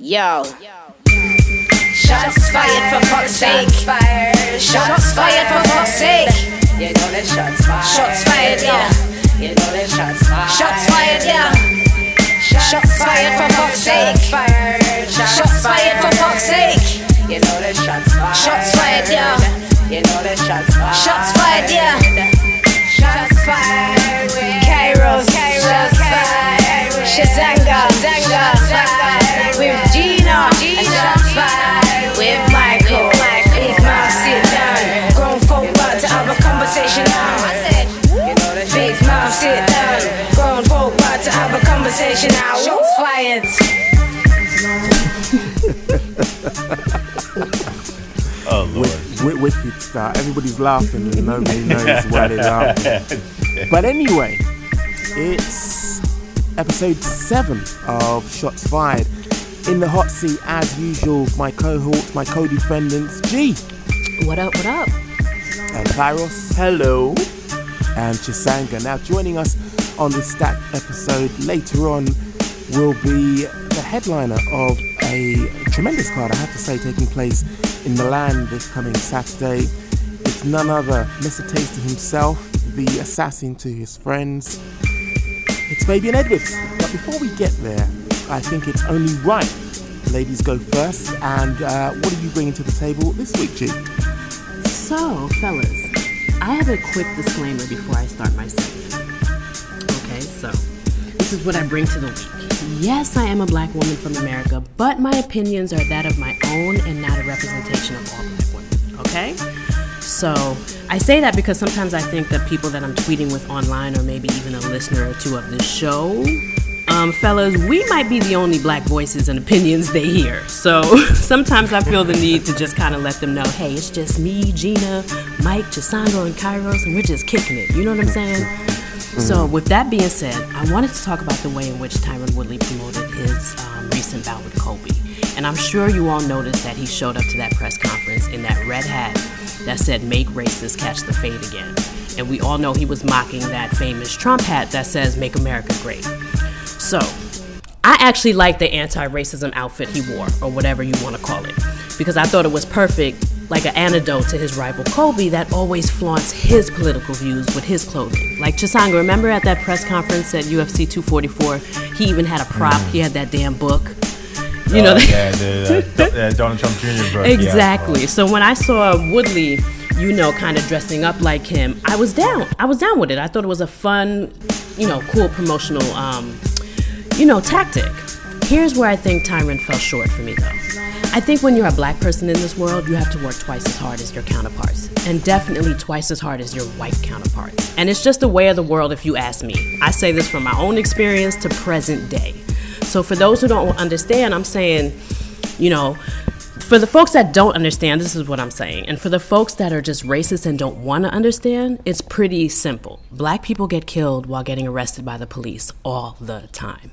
Yo. Shots fired for fuck's sake. Shots fired for fuck's sake. You know that shots fired. Shots fired, yeah. You know that shots fired. Shots fired, yeah. Shots fired for fuck's sake. Shots fired for fuck's sake. You know that shots fired. Shots fired, yeah. You know that shots fired. Shots fired, yeah. Oh lord. Wi- wicked start. Everybody's laughing and nobody knows why they're laughing. But anyway, it's episode seven of Shots Fired. In the hot seat, as usual, my cohorts, my co-defendants, G What up, what up? and Kairos. Hello. And Chisanga. Now, joining us on this stacked episode later on will be the headliner of a tremendous card, I have to say, taking place in Milan this coming Saturday. It's none other, Mr. Tasty himself, the assassin to his friends. It's Fabian Edwards. But before we get there, I think it's only right. Ladies go first. And uh, what are you bringing to the table this week, G? So, fellas, I have a quick disclaimer before I start my segment. This is what I bring to the week. Yes, I am a black woman from America, but my opinions are that of my own and not a representation of all black women. Okay? So I say that because sometimes I think that people that I'm tweeting with online, or maybe even a listener or two of this show, um, fellas, we might be the only black voices and opinions they hear. So sometimes I feel the need to just kind of let them know, hey, it's just me, Gina, Mike, Chisanga, and Kairos, and we're just kicking it. You know what I'm saying? So with that being said, I wanted to talk about the way in which Tyron Woodley promoted his um, recent bout with Colby. And I'm sure you all noticed that he showed up to that press conference in that red hat that said, make racists catch the fade again. And we all know he was mocking that famous Trump hat that says, make America great. So, I actually like the anti racism outfit he wore, or whatever you want to call it, because I thought it was perfect, like an antidote to his rival Colby that always flaunts his political views with his clothing. Like Chisanga, remember at that press conference at UFC 244, he even had a prop, he had that damn book. You know, Oh, yeah, the uh, Donald Trump Jr. book. yeah. Exactly. So when I saw Woodley, you know, kind of dressing up like him, I was down. I was down with it. I thought it was a fun, you know, cool promotional, um, you know, tactic. Here's where I think Tyron fell short for me, though. I think when you're a black person in this world, you have to work twice as hard as your counterparts, and definitely twice as hard as your white counterparts. And it's just the way of the world, if you ask me. I say this from my own experience to present day. So for those who don't understand, I'm saying, you know, for the folks that don't understand, this is what I'm saying. And for the folks that are just racist and don't want to understand, it's pretty simple. Black people get killed while getting arrested by the police all the time.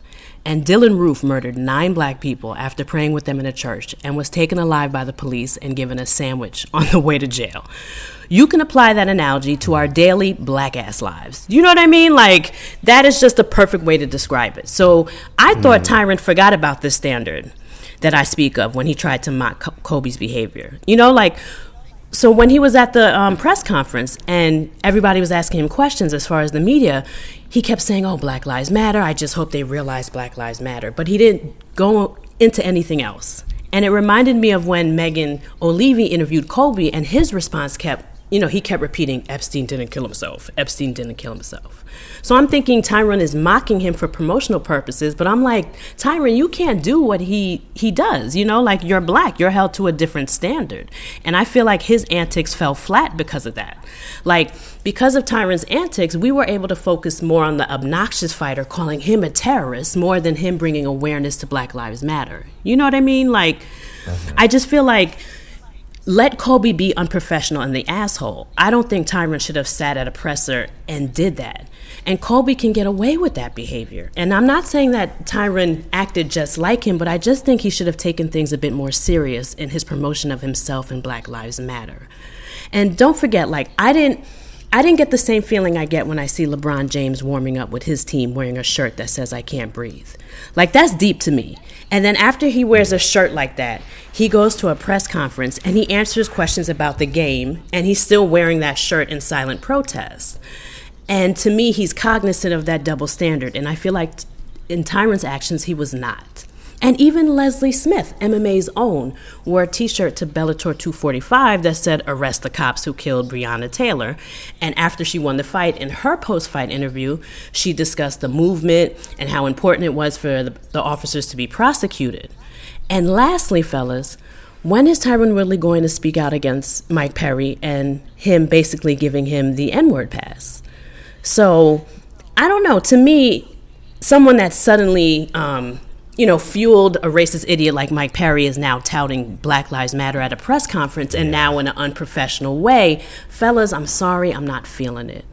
And Dylann Roof murdered nine black people after praying with them in a church and was taken alive by the police and given a sandwich on the way to jail. You can apply that analogy to our daily black ass lives. You know what I mean? Like, that is just a perfect way to describe it. So I thought mm. Tyron forgot about this standard that I speak of when he tried to mock Colby's behavior. You know, like, so when he was at the um, press conference and everybody was asking him questions as far as the media, he kept saying, "Oh, Black Lives Matter. I just hope they realize Black Lives Matter." But he didn't go into anything else. And it reminded me of when Megan Olivi interviewed Colby, and his response kept, you know, he kept repeating, "Epstein didn't kill himself. Epstein didn't kill himself." So I'm thinking Tyron is mocking him for promotional purposes, but I'm like, Tyron, you can't do what he he does. You know, like you're black, you're held to a different standard, and I feel like his antics fell flat because of that. Like because of Tyron's antics, we were able to focus more on the obnoxious fighter calling him a terrorist more than him bringing awareness to Black Lives Matter. You know what I mean? Like, mm-hmm. I just feel like let Colby be unprofessional and the asshole. I don't think Tyron should have sat at a presser and did that. And Colby can get away with that behavior. And I'm not saying that Tyron acted just like him, but I just think he should have taken things a bit more serious in his promotion of himself and Black Lives Matter. And don't forget, like, I didn't. I didn't get the same feeling I get when I see LeBron James warming up with his team wearing a shirt that says I can't breathe. Like that's deep to me. And then after he wears a shirt like that, he goes to a press conference and he answers questions about the game and he's still wearing that shirt in silent protest. And to me, he's cognizant of that double standard. And I feel like in Tyron's actions, he was not. And even Leslie Smith, MMA's own, wore a t shirt to Bellator 245 that said, Arrest the cops who killed Breonna Taylor. And after she won the fight, in her post fight interview, she discussed the movement and how important it was for the, the, officers to be prosecuted. And lastly, fellas, when is Tyron Woodley going to speak out against Mike Perry and him basically giving him the N word pass? So, I don't know. To me, someone that suddenly um, you know, fueled a racist idiot like Mike Perry is now touting Black Lives Matter at a press conference and now in an unprofessional way. Fellas, I'm sorry, I'm not feeling it.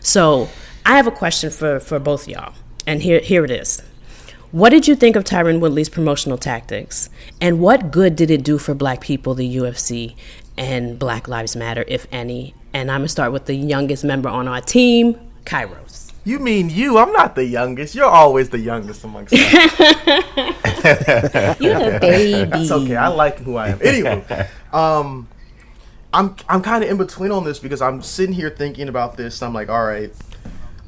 So I have a question for, for both y'all. And here, here it is. What did you think of Tyron Woodley's promotional tactics? And what good did it do for black people, the UFC, and Black Lives Matter, if any? And I'm going to start with the youngest member on our team, Kairos. You mean you? I'm not the youngest. You're always the youngest amongst us. You're the baby. That's okay. I like who I am. Anyway, um, I'm I'm kind of in between on this because I'm sitting here thinking about this. I'm like, all right,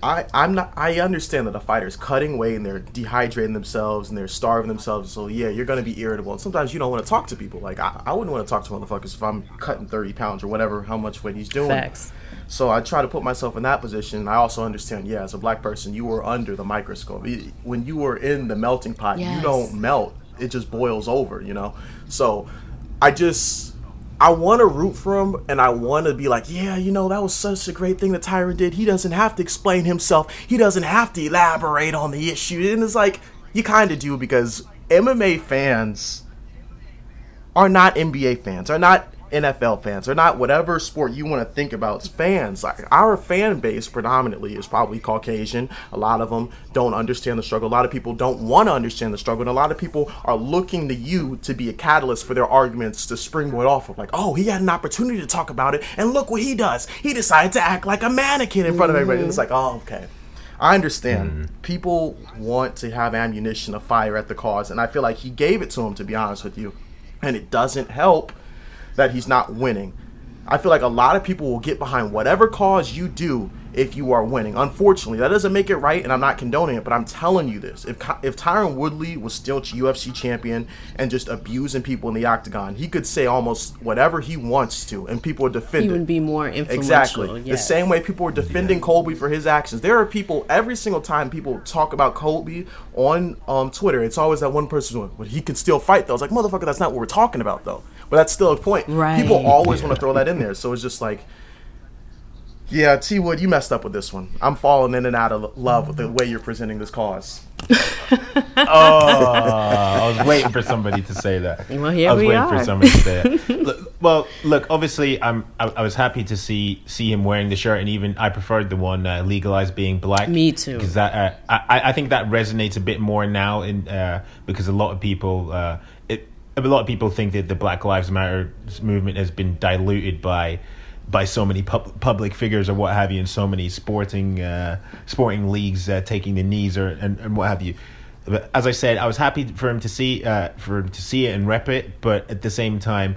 I I'm not. I understand that a fighter's cutting weight and they're dehydrating themselves and they're starving themselves. So yeah, you're gonna be irritable. And sometimes you don't want to talk to people. Like I, I wouldn't want to talk to motherfuckers if I'm cutting 30 pounds or whatever, how much weight he's doing. Facts. So I try to put myself in that position. I also understand, yeah, as a black person, you were under the microscope. When you were in the melting pot, yes. you don't melt. It just boils over, you know? So I just, I want to root for him and I want to be like, yeah, you know, that was such a great thing that Tyron did. He doesn't have to explain himself, he doesn't have to elaborate on the issue. And it's like, you kind of do because MMA fans are not NBA fans, are not NFL fans. They're not whatever sport you want to think about. fans. Like our fan base predominantly is probably Caucasian. A lot of them don't understand the struggle. A lot of people don't want to understand the struggle, and a lot of people are looking to you to be a catalyst for their arguments to springboard off of. Like, oh, he had an opportunity to talk about it, and look what he does. He decided to act like a mannequin in front of everybody. And it's like, oh, okay. I understand. Mm. People want to have ammunition to fire at the cause, and I feel like he gave it to him, to be honest with you. And it doesn't help that he's not winning. I feel like a lot of people will get behind whatever cause you do if you are winning. Unfortunately, that doesn't make it right, and I'm not condoning it, but I'm telling you this. If if Tyron Woodley was still UFC champion and just abusing people in the octagon, he could say almost whatever he wants to, and people would defend he it. would be more influential. Exactly. Yes. The same way people were defending yeah. Colby for his actions. There are people, every single time people talk about Colby on um, Twitter, it's always that one person going, well, he can still fight, though. It's like, motherfucker, that's not what we're talking about, though. But that's still a point. Right. People always want to throw that in there. So it's just like, yeah, T Wood, you messed up with this one. I'm falling in and out of love with the way you're presenting this cause. oh, I was waiting for somebody to say that. Well, here I was we waiting are. for somebody to say that. look, well, look, obviously, I'm. I, I, was happy to see see him wearing the shirt, and even I preferred the one uh, legalized being black. Me too. Because that uh, I I think that resonates a bit more now in uh, because a lot of people. A lot of people think that the Black Lives Matter movement has been diluted by by so many pub- public figures or what have you, and so many sporting uh, sporting leagues uh, taking the knees or and, and what have you. But as I said, I was happy for him to see uh, for him to see it and rep it, but at the same time,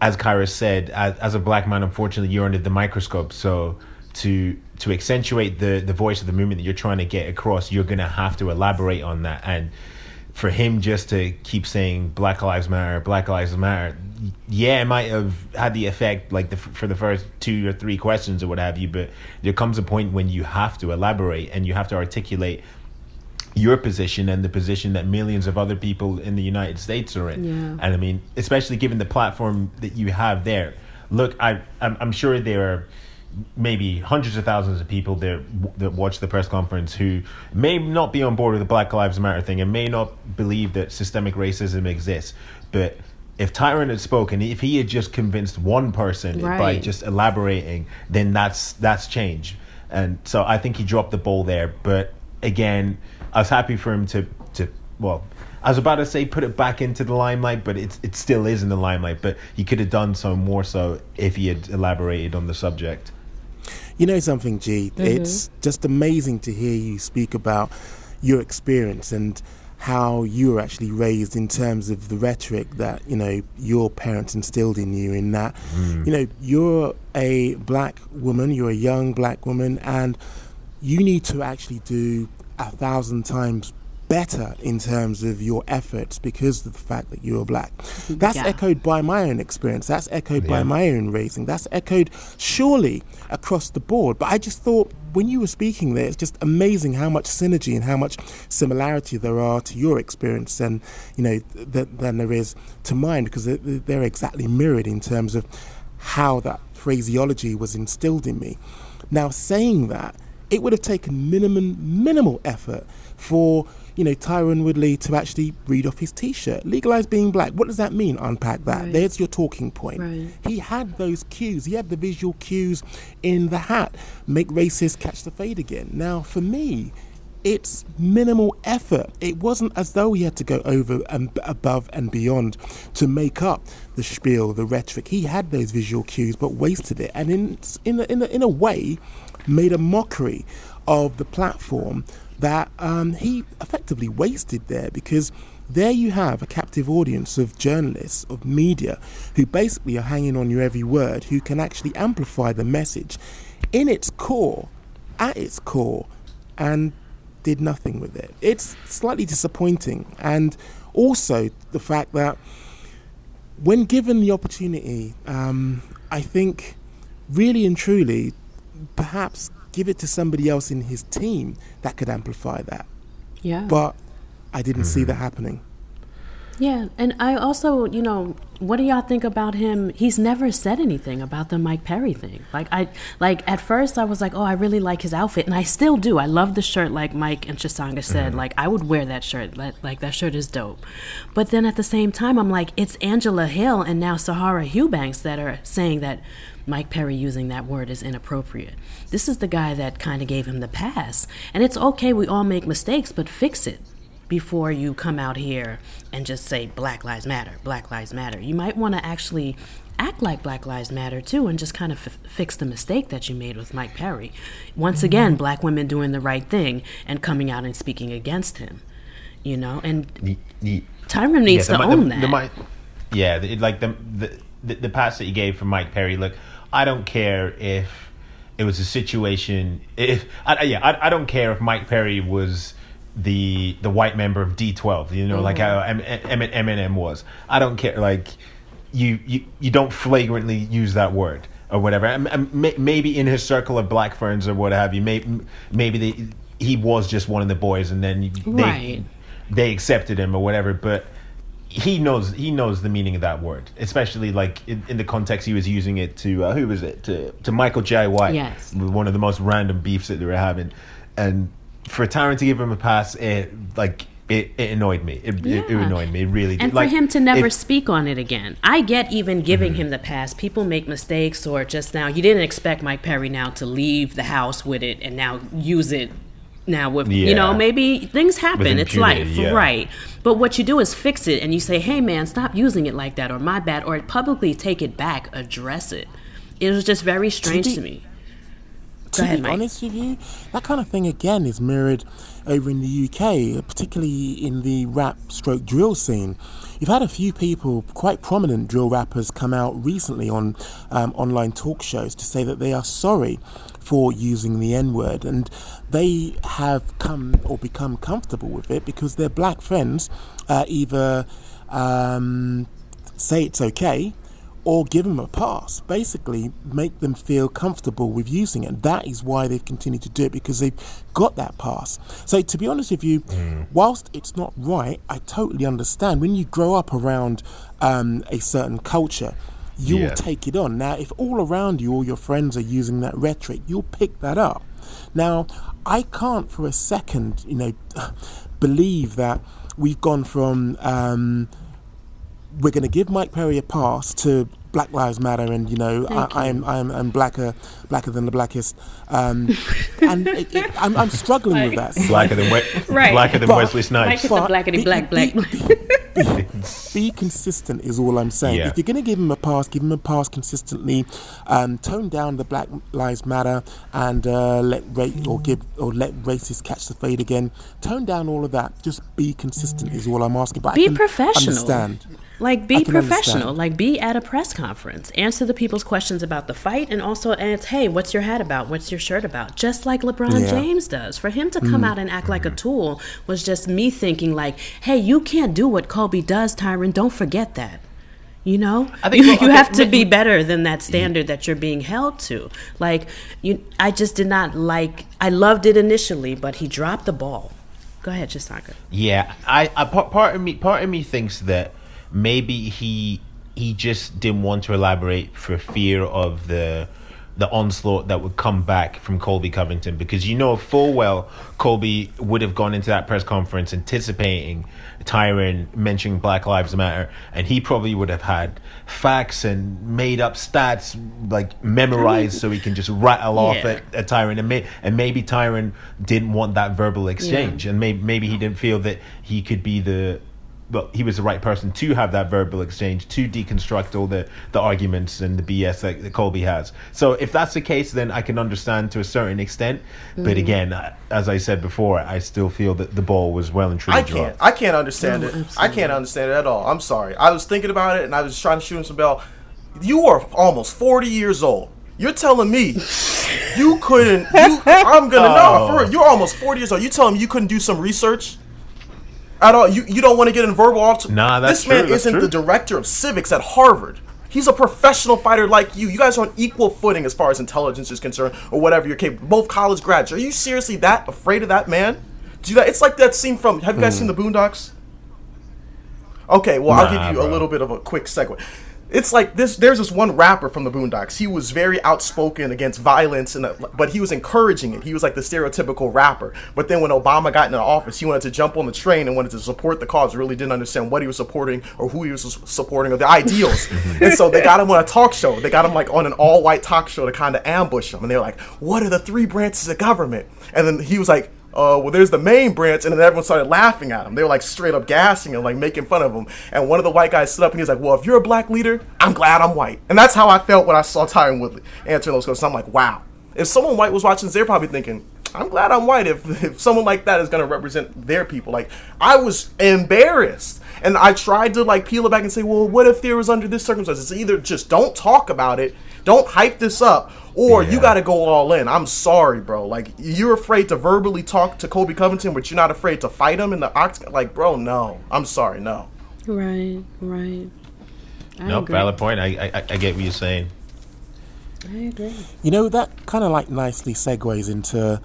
as Kyra said, as, as a black man, unfortunately, you're under the microscope. So to to accentuate the the voice of the movement that you're trying to get across, you're gonna have to elaborate on that and for him just to keep saying Black Lives Matter, Black Lives Matter, yeah, it might have had the effect like the, for the first two or three questions or what have you, but there comes a point when you have to elaborate and you have to articulate your position and the position that millions of other people in the United States are in. Yeah. And I mean, especially given the platform that you have there. Look, I, I'm, I'm sure there are maybe hundreds of thousands of people that that watch the press conference who may not be on board with the Black Lives Matter thing and may not believe that systemic racism exists, but if Tyron had spoken, if he had just convinced one person right. by just elaborating, then that's that's change. And so I think he dropped the ball there. But again, I was happy for him to to well, I was about to say put it back into the limelight, but it's it still is in the limelight. But he could have done so more so if he had elaborated on the subject. You know something, G? Mm-hmm. It's just amazing to hear you speak about your experience and how you were actually raised in terms of the rhetoric that you know your parents instilled in you. In that, mm-hmm. you know, you're a black woman, you're a young black woman, and you need to actually do a thousand times better in terms of your efforts because of the fact that you're black. That's Yeah. echoed by my own experience. That's echoed by my own raising. That's echoed surely across the board. But I just thought when you were speaking there, it's just amazing how much synergy and how much similarity there are to your experience and you know th- than there is to mine because they- they're exactly mirrored in terms of how that phraseology was instilled in me. Now, saying that, it would have taken minimum minimal effort for you know Tyron Woodley to actually read off his T-shirt. Legalize being black. What does that mean? Unpack that. Right. There's your talking point. Right. He had those cues. He had the visual cues in the hat. Make racists catch the fade again. Now, for me, it's minimal effort. It wasn't as though he had to go over and above and beyond to make up the spiel, the rhetoric. He had those visual cues, but wasted it, and in in a, in a, in a way, made a mockery of the platform that um, he effectively wasted there because. There you have a captive audience of journalists, of media, who basically are hanging on your every word, who can actually amplify the message in its core, at its core, and did nothing with it. It's slightly disappointing. And also the fact that when given the opportunity, um, I think really and truly, perhaps give it to somebody else in his team that could amplify that. Yeah. But I didn't see mm-hmm. that happening. Yeah, and I also, you know, what do y'all think about him? He's never said anything about the Mike Perry thing. Like I like at first I was like, "Oh, I really like his outfit." And I still do. I love the shirt like Mike and Chisanga said. Mm-hmm. Like I would wear that shirt. Like, like that shirt is dope. But then at the same time, I'm like, it's Angela Hill and now Sijara Eubanks that are saying that Mike Perry using that word is inappropriate. This is the guy that kind of gave him the pass. And it's okay we all make mistakes, but fix it before you come out here and just say Black Lives Matter, Black Lives Matter. You might want to actually act like Black Lives Matter too and just kind of f- fix the mistake that you made with Mike Perry. Once mm-hmm. again, black women doing the right thing and coming out and speaking against him. You know, and Tyron needs the to own the, that. The, mi- yeah, the, like the, the the pass that you gave for Mike Perry. Look, I don't care if it was a situation. If I, yeah, I, I don't care if Mike Perry was the the white member of D12. You know, like mm-hmm. how M- M- Eminem was. I don't care. Like you you you don't flagrantly use that word or whatever. And may, maybe in his circle of black friends or what have you, maybe maybe they, he was just one of the boys, and then they Right. they accepted him or whatever. But he knows he knows the meaning of that word, especially like in, in the context he was using it to uh, who was it to to Michael Jai White. Yes. one of the most random beefs that they were having, and for Tyron to give him a pass, it like. It, it annoyed me. It, it, it annoyed me. It really did. and Like, for him to never speak on it again. I get even giving Mm-hmm. him the pass. People make mistakes, or just now, you didn't expect Mike Perry now to leave the house with it and now use it now with, you know, maybe things happen. It's impunity, life, yeah. right? But what you do is fix it and you say, hey, man, stop using it like that, or my bad, or publicly take it back, address it. It was just very strange be- to me. to ahead, be Mike. honest with you, that kind of thing again is mirrored over in the UK, particularly in the rap stroke drill scene. You've had a few people, quite prominent drill rappers, come out recently on um, online talk shows to say that they are sorry for using the N word and they have come or become comfortable with it because their black friends uh, either um, say it's okay or give them a pass. Basically, make them feel comfortable with using it. That is why they've continued to do it because they've got that pass. So, to be honest with you, whilst it's not right, I totally understand. When you grow up around um, a certain culture, you Yeah. will take it on. Now, if all around you, all your friends are using that rhetoric, you'll pick that up. Now, I can't for a second, you know, believe that we've gone from. Um, we're going to give Mike Perry a pass to Black Lives Matter, and you know Thank I, I'm I'm I'm blacker blacker than the blackest, um, and it, it, I'm I'm struggling with that. blacker than we- Right. blacker than But- Wesley Mike Snipes. is the But blackety the- black black. the- be, be consistent is all I'm saying. Yeah. If you're going to give him a pass, give him a pass consistently. Um, tone down the Black Lives Matter and uh, let ra- or give or let racists catch the fade again. Tone down all of that. Just be consistent is all I'm asking. But I Be can professional. Understand. Like be professional. understand. Like be at a press conference. Answer the people's questions about the fight and also ask, hey, what's your hat about? What's your shirt about? Just like LeBron Yeah. James does. For him to come out and act like a tool was just me thinking like, hey, you can't do what Colby does, Tyron. Don't forget that. You know, I think- you, well, you I have think- to be better than that mm-hmm. standard that you're being held to. Like you, I just did not like. I loved it initially, but he dropped the ball. Go ahead, Chisanga. Yeah, I, I part, part of me part of me thinks that maybe he he just didn't want to elaborate for fear of the the onslaught that would come back from Colby Covington. Because you know full well Colby would have gone into that press conference anticipating Tyron mentioning Black Lives Matter and he probably would have had facts and made up stats like memorized so he can just rattle off Yeah. at, at Tyron. And, may, and maybe Tyron didn't want that verbal exchange. And maybe maybe he didn't feel that he could be the well, he was the right person to have that verbal exchange to deconstruct all the, the arguments and the BS that, that Colby has. So if that's the case, then I can understand to a certain extent. But again, uh, as I said before, I still feel that the ball was well and truly I can't. dropped. I can't understand No, it. I can't understand it at all. I'm sorry. I was thinking about it and I was trying to shoot him some bell. You are almost 40 years old. You're telling me you couldn't. You, I'm gonna know. For real, you're almost 40 years old. You telling me you couldn't do some research at all? You you don't want to get in verbal alter- Nah, that's This man true, that's isn't true. the director of civics at Harvard. He's a professional fighter like you. You guys are on equal footing as far as intelligence is concerned, or whatever you're capable. Both college grads. Are you seriously that afraid of that man? Do that? It's like that scene from. Have you guys hmm. seen the Boondocks? Okay, well I'll Nah, give you a bro. little bit of a quick segue. It's like this. There's this one rapper from the Boondocks. He was very outspoken against violence, and uh, but he was encouraging it. He was like the stereotypical rapper. But then when Obama got into the office, he wanted to jump on the train and wanted to support the cause. Really didn't understand what he was supporting or who he was supporting or the ideals. and so they got him on a talk show. They got him like on an all-white talk show to kind of ambush him. And they're like, "What are the three branches of government?" And then he was like, uh, well, there's the main branch, and then everyone started laughing at him. They were like straight up gassing him, like making fun of him. And one of the white guys stood up and he was like, "Well, if you're a black leader, I'm glad I'm white." And that's how I felt when I saw Tyron Woodley answering those questions. I'm like, "Wow." If someone white was watching, they're probably thinking, "I'm glad I'm white." If if someone like that is going to represent their people, like I was embarrassed. And I tried to like peel it back and say, well, what if there was under this circumstances? It's either just don't talk about it, don't hype this up, or you got to go all in. I'm sorry, bro. Like you're afraid to verbally talk to Colby Covington, but you're not afraid to fight him in the octagon. Like, bro, no. I'm sorry, no. Right, right. I No, agree. valid point. I, I I get what you're saying. I agree. You know, that kind of like nicely segues into,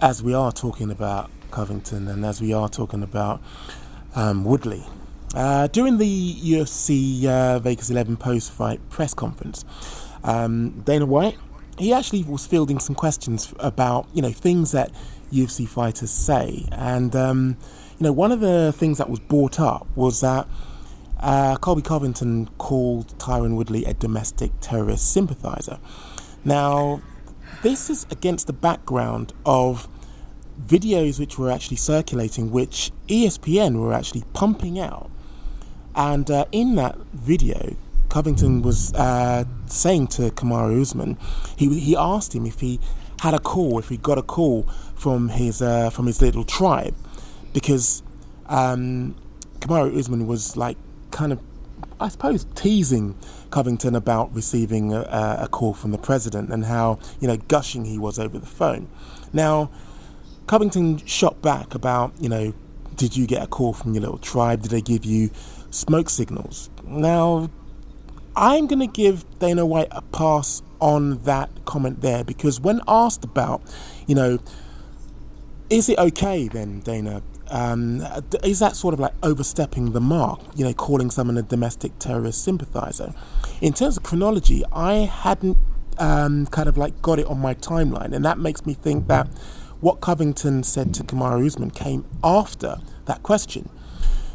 as we are talking about Covington and as we are talking about um, Woodley. Uh, during the UFC uh, Vegas 11 post fight press conference, um, Dana White, he actually was fielding some questions about, you know, things that UFC fighters say. And, um, you know, one of the things that was brought up was that uh, Colby Covington called Tyron Woodley a domestic terrorist sympathizer. Now, this is against the background of videos which were actually circulating, which ESPN were actually pumping out. And uh, in that video, Covington was uh, saying to Kamaru Usman, he, he asked him if he had a call, if he got a call from his uh, from his little tribe, because um, Kamaru Usman was like kind of, I suppose, teasing Covington about receiving a, a call from the president and how you know gushing he was over the phone. Now, Covington shot back about, you know, did you get a call from your little tribe? Did they give you smoke signals? Now, I'm going to give Dana White a pass on that comment there because when asked about, you know, is it okay then, Dana? Um, is that sort of like overstepping the mark, you know, calling someone a domestic terrorist sympathizer? In terms of chronology, I hadn't um, kind of like got it on my timeline, and that makes me think that what Covington said to Kamaru Usman came after that question.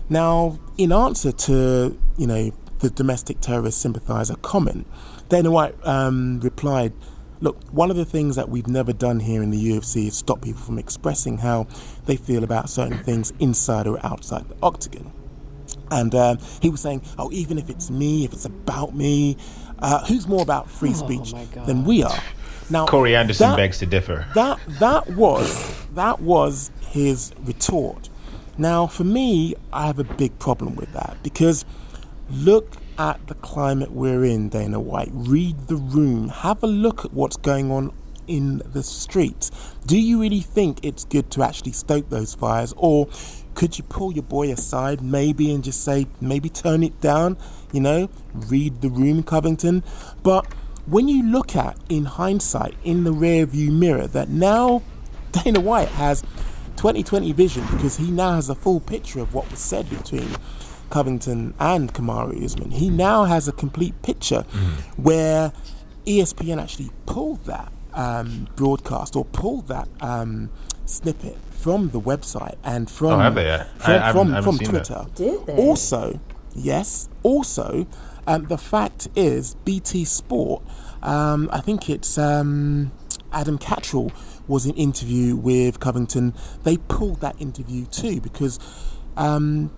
Now, in answer to you know the domestic terrorist sympathizer comment, Dana White um, replied, "Look, one of the things that we've never done here in the UFC is stop people from expressing how they feel about certain things inside or outside the octagon." And um, he was saying, oh, even if it's me, if it's about me, uh, who's more about free speech than we are? Now, Corey Anderson that- begs to differ. that that was that was his retort. Now, for me, I have a big problem with that because look at the climate we're in, Dana White. Read the room. Have a look at what's going on in the streets. Do you really think it's good to actually stoke those fires, or could you pull your boy aside, maybe, and just say, maybe turn it down? You know, read the room, Covington. But when you look at, in hindsight, in the rear view mirror, that now Dana White has 2020 vision because he now has a full picture of what was said between Covington and Kamaru Usman. He now has a complete picture where E ESPN actually pulled that um, broadcast or pulled that um, snippet from the website and from Oh, have they? I- from, I haven't- from, I from. Twitter. Did they? Also, yes, also, um, the fact is, BT Sport, um, I think it's um, Adam Catterall was in interview with Covington. They pulled that interview too because um,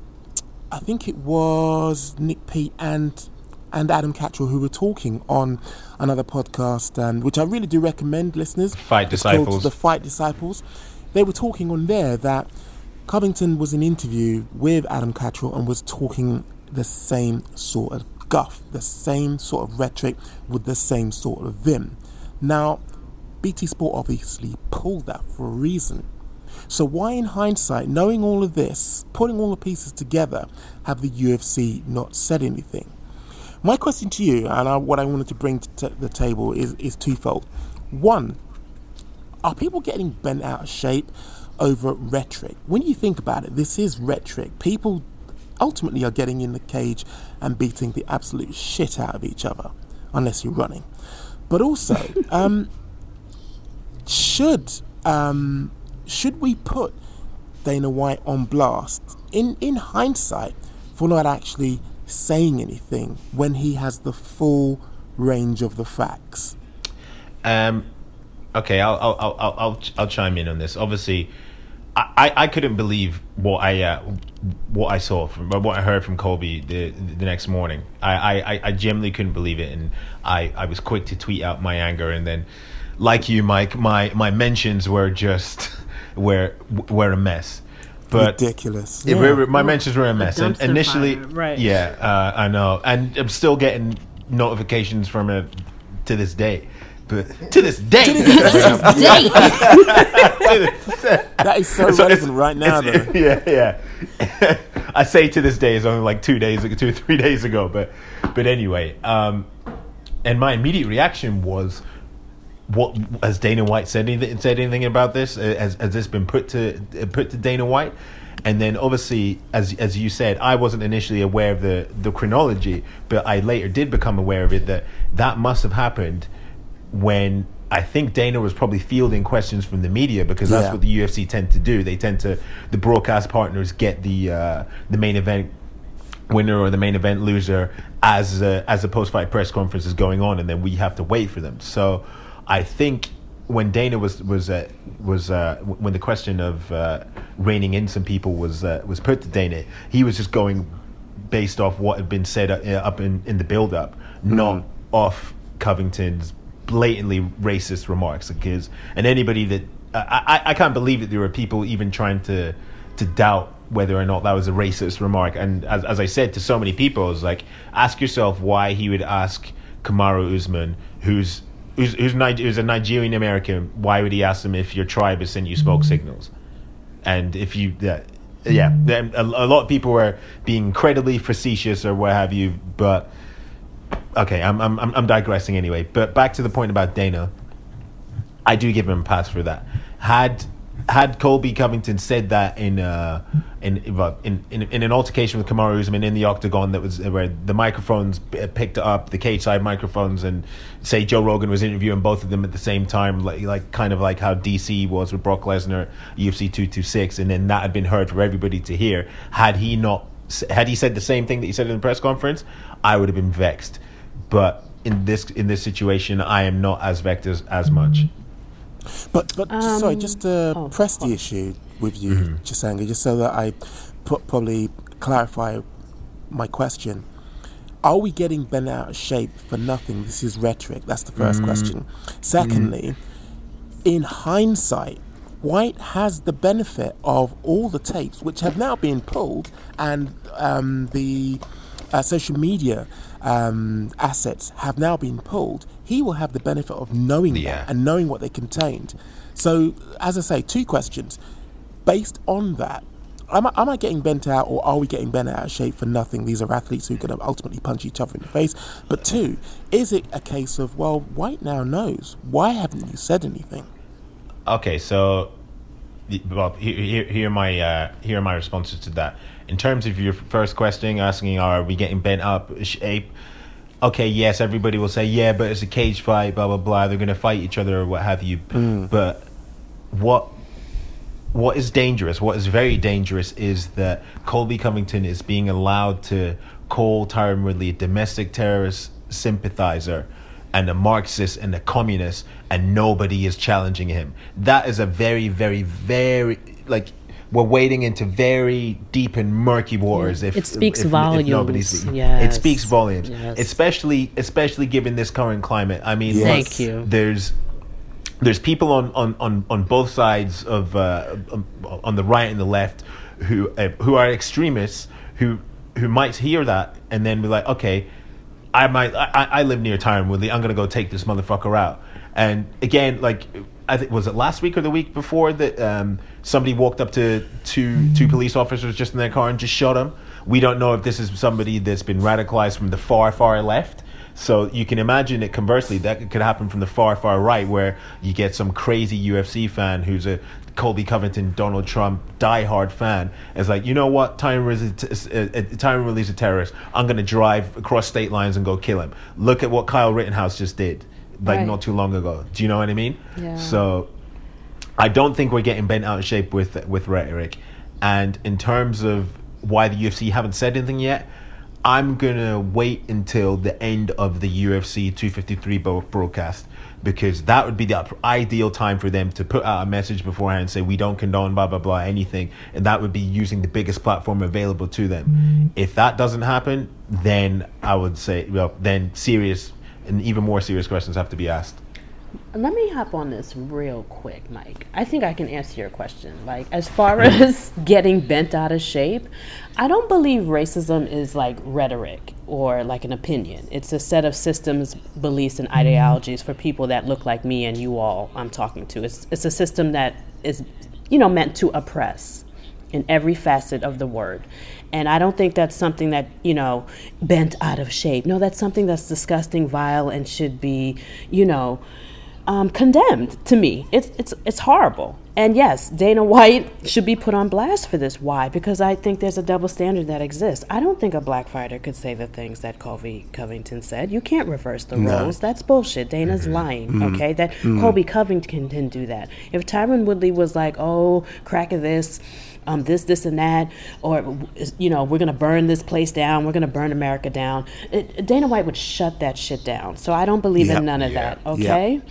I think it was Nick Peet and and Adam Catterall who were talking on another podcast, um, which I really do recommend listeners. Fight Disciples. The Fight Disciples. They were talking on there that Covington was in interview with Adam Catterall and was talking the same sort of guff, the same sort of rhetoric with the same sort of vim. Now, BT Sport obviously pulled that for a reason. So why, in hindsight, knowing all of this, putting all the pieces together, have the UFC not said anything? My question to you, and I, what I wanted to bring to the table, is, is twofold. One, are people getting bent out of shape over rhetoric? When you think about it, this is rhetoric. People ultimately are getting in the cage and beating the absolute shit out of each other, unless you're running. But also, um, should um, should we put Dana White on blast in in hindsight for not actually saying anything when he has the full range of the facts? Um, okay, I'll I'll, I'll I'll I'll chime in on this. Obviously, I, I, I couldn't believe what I uh, what I saw from what I heard from Colby the the next morning. I, I, I genuinely couldn't believe it, and I, I was quick to tweet out my anger, and then, like you, Mike, my my mentions were just were were a mess. But Ridiculous. it- Yeah. my mentions were a mess. And initially, fire, right. yeah, uh, I know, and I'm still getting notifications from it to this day. But to this day, That is so, So relevant right now, though. Yeah, yeah. I say to this day is only like two days, ago, two or three days ago. But, but anyway, um, and my immediate reaction was, "What has Dana White said anything? Said anything about this? Uh, Has, has this been put to uh, put to Dana White?" And then, obviously, as as you said, I wasn't initially aware of the the chronology, but I later did become aware of it. That that must have happened when I think Dana was probably fielding questions from the media because that's Yeah. what the UFC tend to do. They tend to the broadcast partners get the uh, the main event winner or the main event loser as uh, as the post fight press conference is going on, and then we have to wait for them. So I think when Dana was was uh, was uh, when the question of uh, reining in some people was uh, was put to Dana, he was just going based off what had been said uh, up in, in the build up, not off Covington's blatantly racist remarks. Because and anybody that I, I I can't believe that there were people even trying to to doubt whether or not that was a racist remark. And as, as I said to so many people, it's like ask yourself why he would ask Kamaru Usman, who's who's who's, Nig- who's a Nigerian American, why would he ask him if your tribe has sent you smoke mm-hmm. signals? And if you, yeah, yeah, a, a lot of people were being incredibly facetious or what have you. But okay, I'm I'm I'm I'm digressing anyway. But back to the point about Dana. I do give him a pass for that. Had had Colby Covington said that in uh, in, in in in an altercation with Kamaru Usman in the octagon that was where the microphones picked up the cage side microphones and say Joe Rogan was interviewing both of them at the same time like like kind of like how DC was with Brock Lesnar UFC 226 and then that had been heard for everybody to hear. Had he not had he said the same thing that he said in the press conference I would have been vexed. But in this in this situation I am not as vexed as, as much But but um, just, sorry, just to oh, press the issue with you, mm-hmm. Chisanga, just so that I pro- probably clarify my question. Are we getting bent out of shape for nothing? This is rhetoric. That's the 1st mm-hmm. question. Secondly, mm-hmm. in hindsight, White has the benefit of all the tapes which have now been pulled and um, the uh, social media um, assets have now been pulled. He will have the benefit of knowing Yeah. that and knowing what they contained. So, as I say, two questions. Based on that, am I, am I getting bent out or are we getting bent out of shape for nothing? These are athletes who are going to ultimately punch each other in the face. But two, is it a case of, well, White now knows. Why haven't you said anything? Okay, so well, here, here, here are my uh, here are my responses to that. In terms of your first question, asking are we getting bent up shape? Okay, yes, everybody will say yeah, but it's a cage fight, blah blah blah. They're gonna fight each other or what have you. Hmm. But what what is dangerous, what is very dangerous, is that Colby Covington is being allowed to call Tyron Woodley a domestic terrorist sympathizer and a Marxist and a communist, and nobody is challenging him. That is a very, very, very like we're wading into very deep and murky waters. If It speaks if, if volumes. nobody's, it speaks volumes, Yes. especially especially given this current climate. I mean, Thank you. There's there's people on, on, on, on both sides of uh, um, on the right and the left who uh, who are extremists who who might hear that and then be like, okay, I might I, I I live near Tyron Woodley. I'm gonna go take this motherfucker out. And again, like I think was it last week or the week before that um, somebody walked up to two two police officers just in their car and just shot him. We don't know if this is somebody that's been radicalized from the far far left. So you can imagine it conversely that could happen from the far far right, where you get some crazy UFC fan who's a Colby Covington, Donald Trump diehard fan. It's like you know what, Tyron Woodley's a, uh, Tyron a terrorist. I'm gonna drive across state lines and go kill him. Look at what Kyle Rittenhouse just did, like Right. not too long ago. Do you know what I mean? Yeah. So I don't think we're getting bent out of shape with with rhetoric. And in terms of why the UFC haven't said anything yet, I'm gonna wait until the end of the UFC 253 broadcast because that would be the ideal time for them to put out a message beforehand and say we don't condone blah blah blah anything, and that would be using the biggest platform available to them. Mm. If that doesn't happen, then I would say well then serious and even more serious questions have to be asked. Let me hop on this real quick, Mike. I think I can answer your question. Like, as far as getting bent out of shape, I don't believe racism is like rhetoric or like an opinion. It's a set of systems, beliefs, and mm-hmm. ideologies for people that look like me and you all I'm talking to. It's, it's a system that is, you know, meant to oppress in every facet of the word. And I don't think that's something that, you know, bent out of shape. No, that's something that's disgusting, vile, and should be, you know, um, condemned to me. It's, it's, it's horrible. And yes, Dana White should be put on blast for this. Why? Because I think there's a double standard that exists. I don't think a black fighter could say the things that Colby Covington said. You can't reverse the roles. That's bullshit. Dana's mm-hmm. lying, mm-hmm. okay? That mm-hmm. Colby Covington can do that. If Tyron Woodley was like, oh, crack of this, um, this, this, and that, or you know, we're gonna burn this place down. We're gonna burn America down. It, Dana White would shut that shit down. So I don't believe Yep. in none of Yeah. that. Okay.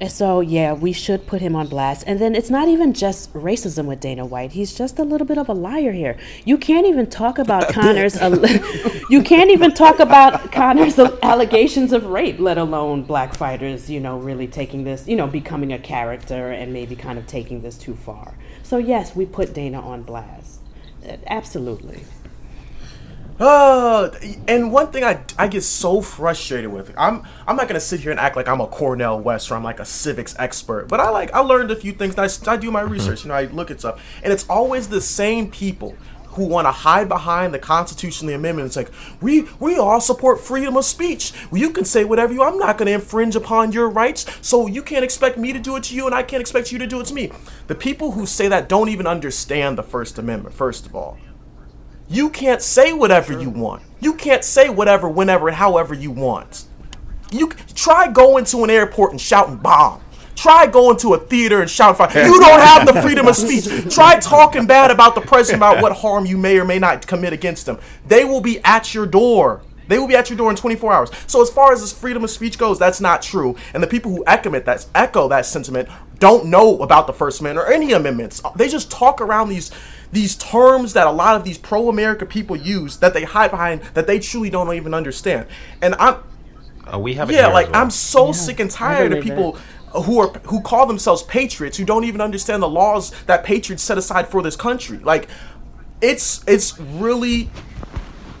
And so yeah, we should put him on blast. And then it's not even just racism with Dana White. He's just a little bit of a liar here. You can't even talk about Conor's. you can't even talk about Conor's allegations of rape, let alone black fighters. You know, really taking this. You know, becoming a character and maybe kind of taking this too far. So yes, we put Dana on blast. Uh, Absolutely. Uh, and one thing I, I get so frustrated with I'm I'm not gonna sit here and act like I'm a Cornel West or I'm like a civics expert, but I like I learned a few things. I, I, do my research, you know, I look at stuff, and it's always the same people who want to hide behind the Constitution, the amendment. It's like we we all support freedom of speech. You can say whatever you. I'm not going to infringe upon your rights, so you can't expect me to do it to you, and I can't expect you to do it to me. The people who say that don't even understand the First Amendment. First of all. You can't say whatever you want. You can't say whatever, whenever, and however you want. You try going to an airport and shouting bomb. Try going to a theater and shouting fire. You don't have the freedom of speech. Try talking bad about the president about what harm you may or may not commit against them. They will be at your door. They will be at your door in 24 hours. So as far as this freedom of speech goes, that's not true. And the people who echo that echo that sentiment, don't know about the First Amendment or any amendments. They just talk around these these terms that a lot of these pro-America people use that they hide behind that they truly don't even understand. And I'm Uh, we have it yeah, like well. I'm so sick and tired of believe people who are who call themselves patriots who don't even understand the laws that patriots set aside for this country. Like it's it's really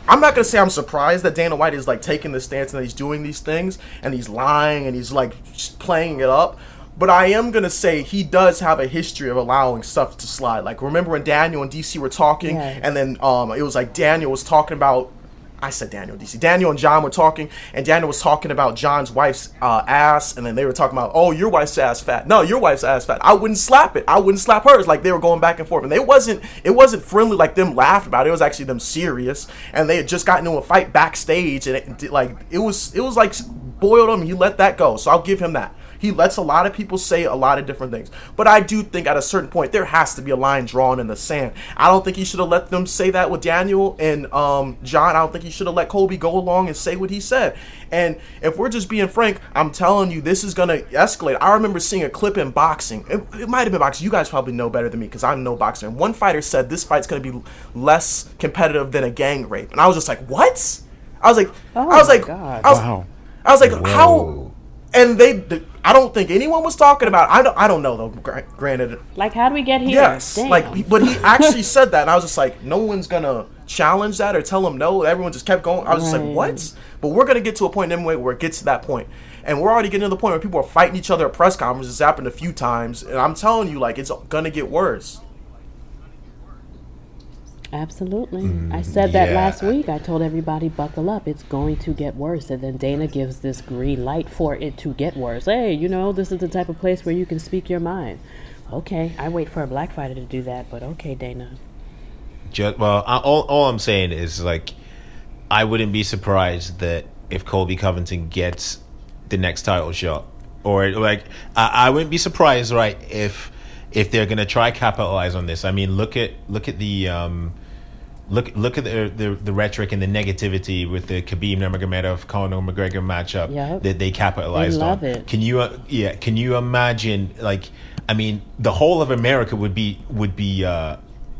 I'm not gonna say I'm surprised that Dana White is like taking this stance and that he's doing these things and he's lying and he's like playing it up. But I am gonna say he does have a history of allowing stuff to slide. Like remember when Daniel and DC were talking, Yes. and then um, it was like Daniel was talking about. I said Daniel DC. Daniel and John were talking, and Daniel was talking about John's wife's uh, ass, and then they were talking about, oh, your wife's ass fat. No, your wife's ass fat. I wouldn't slap it. I wouldn't slap hers. Like they were going back and forth, and it wasn't it wasn't friendly like them laughed about it. It was actually them serious, and they had just gotten into a fight backstage, and it, like it was it was like boiled him. You let that go, so I'll give him that. He lets a lot of people say a lot of different things. But I do think at a certain point there has to be a line drawn in the sand. I don't think he should have let them say that with Daniel and um, John. I don't think he should have let Colby go along and say what he said. And if we're just being frank, I'm telling you, this is gonna escalate. I remember seeing a clip in boxing. It, it might have been boxing. You guys probably know better than me because I'm no boxer. And one fighter said this fight's gonna be less competitive than a gang rape, and I was just like, what? I was like, I was like, God. I was, Wow. I was like, how? And they, th- I don't think anyone was talking about. I don't, I don't know though. Granted, Like, how do we get here? yes, Damn. like, but he actually said that, and I was just like, no one's gonna challenge that or tell him no. Everyone just kept going. I was just like, what? But we're gonna get to a point anyway where it gets to that point, and we're already getting to the point where people are fighting each other at press conferences. It's happened a few times, and I'm telling you, like, it's gonna get worse. Absolutely. Mm, I said that yeah. last week. I told everybody, buckle up. It's going to get worse. And then Dana gives this green light for it to get worse. Hey, you know, this is the type of place where you can speak your mind. Okay, I wait for a black fighter to do that, but okay, Dana. Just, well, I, all, all I'm saying is like, I wouldn't be surprised that if Colby Covington gets the next title shot, or like, I, I wouldn't be surprised, right, if if they're gonna try capitalize on this. I mean, look at look at the um, look look at the, the the rhetoric and the negativity with the Khabib Nurmagomedov Conor McGregor matchup Yep. that they capitalized They love on. it. Can you uh, yeah? Can you imagine like? I mean, the whole of America would be would be uh,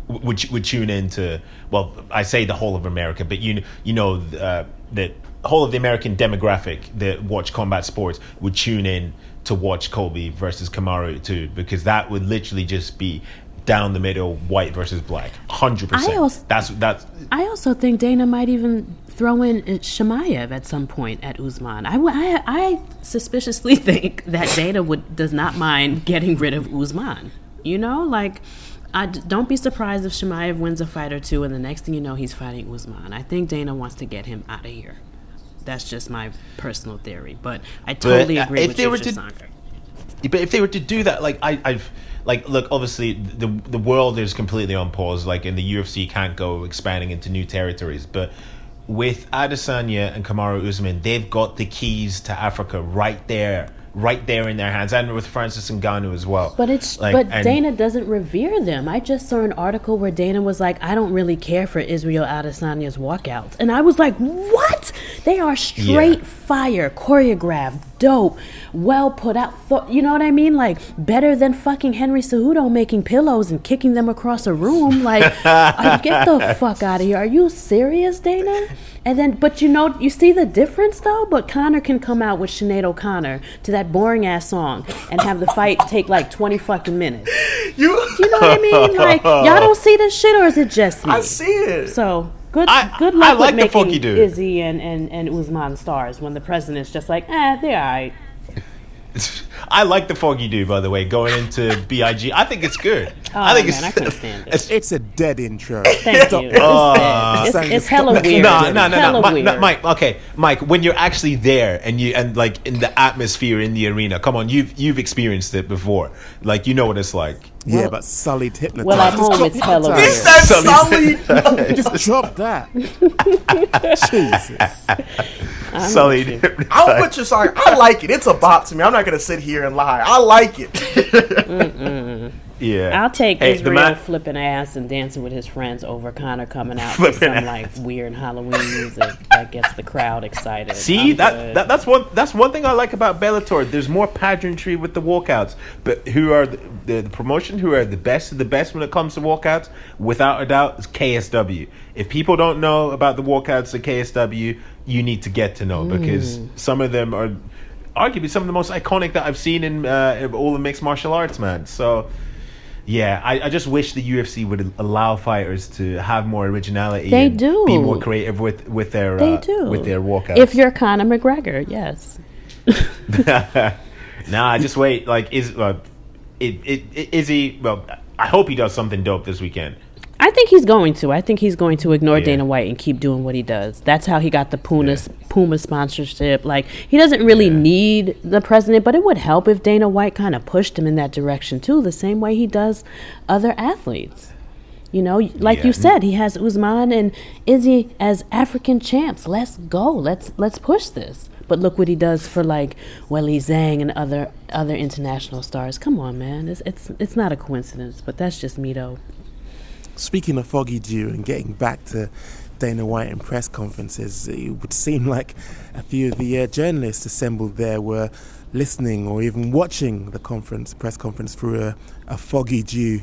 would would tune into. Well, I say the whole of America, but you you know uh, that whole of the American demographic that watch combat sports would tune in to watch Colby versus Kamaru too, because that would literally just be down the middle, white versus black, hundred percent. That's that's I also think Dana might even throw in Chimaev at some point at Usman. I suspiciously think that Dana would does not mind getting rid of Usman. You know, like, I d- don't be surprised if Chimaev wins a fight or two, and the next thing you know, he's fighting Usman. I think Dana wants to get him out of here. That's just my personal theory, but I totally uh, agree if with they you, were to- Chisanga. But if they were to do that, like I, I've like look, obviously the the world is completely on pause. Like, and the UFC can't go expanding into new territories. But with Adesanya and Kamaru Usman, they've got the keys to Africa right there, right there in their hands, and with Francis Ngannou as well. But it's Like, but Dana doesn't revere them. I just saw an article where Dana was like, "I don't really care for Israel Adesanya's walkout," and I was like, "What? They are straight Yeah. fire, choreographed, dope, well put out. Th- you know what I mean? Like better than fucking Henry Cejudo making pillows and kicking them across a room. Like, uh, get the fuck out of here. Are you serious, Dana?" And then, but you know, you see the difference though. But Conor can come out with Sinead O'Connor to that boring ass song and have the fight take like twenty fucking minutes. You, You know what I mean? Like y'all don't see this shit, or is it just me? I see it. So good, I- good I luck like the with making dude. Izzy and and and Usman stars when the president's just like, eh, they're alright. I like the Foggy Dew, by the way, going into Big. I think it's good. Oh, I think man, it's. I couldn't stand it. it's- It's a dead intro. Thank you. It's, Uh, it's, it's it's hella weird. No, no, no, no, Mike, no, Mike. Okay, Mike. When you're actually there and you and like in the atmosphere in the arena, come on, you've you've experienced it before. Like you know what it's like. yeah, Well- but sullied hypnotized. Well, at Just home, drop it's hella He weird. said Sully- Sully. Just drop that. Jesus. I'm Sullied. with you. I'll put your song. I like it. It's a bop to me. I'm not gonna sit here and lie. I like it. Yeah. I'll take Hey, Israel man- flipping ass and dancing with his friends over Conor coming out with some ass. like weird Halloween music that gets the crowd excited. See that, that that's one that's one thing I like about Bellator. There's more pageantry with the walkouts, but who are the, the, the promotion who are the best of the best when it comes to walkouts? Without a doubt, is KSW. If people don't know about the walkouts of KSW, you need to get to know because some of them are arguably some of the most iconic that I've seen in uh, in all the mixed martial arts, man. So. Yeah, I, I just wish the UFC would allow fighters to have more originality. They and do. be more creative with with their they uh, do with their walkouts. If you're Conor McGregor, yes. nah, I just wait. Like, is uh, it, it, it, is he? Well, I hope he does something dope this weekend. I think he's going to. I think he's going to ignore Yeah. Dana White and keep doing what he does. That's how he got the Puma Puma sponsorship. Like he doesn't really Yeah. need the president, but it would help if Dana White kind of pushed him in that direction too, the same way he does other athletes. You know, like Yeah. you said, he has Usman and Izzy as African champs. Let's go. Let's let's push this. But look what he does for like Weili Zhang and other other international stars. Come on, man. It's it's it's not a coincidence, but that's just me though. Speaking of Foggy Dew and getting back to Dana White and press conferences, it would seem like a few of the uh, journalists assembled there were listening or even watching the conference, press conference through a, a foggy dew.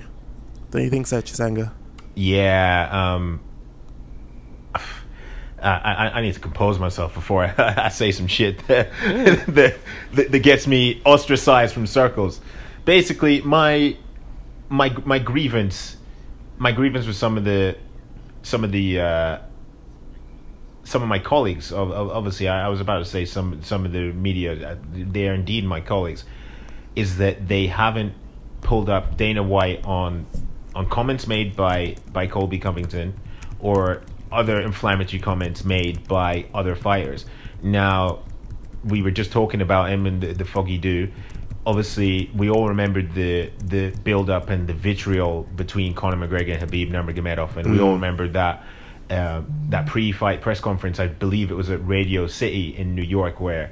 Don't you think so, Chisanga? Yeah. Um, I, I, I need to compose myself before I, I say some shit that, that, that, that gets me ostracized from circles. Basically, my my my grievance, my grievance with some of the some of the uh, some of my colleagues. ob- ob- Obviously, I, was about to say some some of the media. uh, They are indeed my colleagues. Is that they haven't pulled up Dana White on on comments made by by Colby Covington or other inflammatory comments made by other fighters. Now, we were just talking about him and the, the foggy dew. Obviously, we all remembered the the build up and the vitriol between Conor McGregor and Khabib Nurmagomedov, and we all remembered that uh, that pre-fight press conference. I believe it was at Radio City in New York, where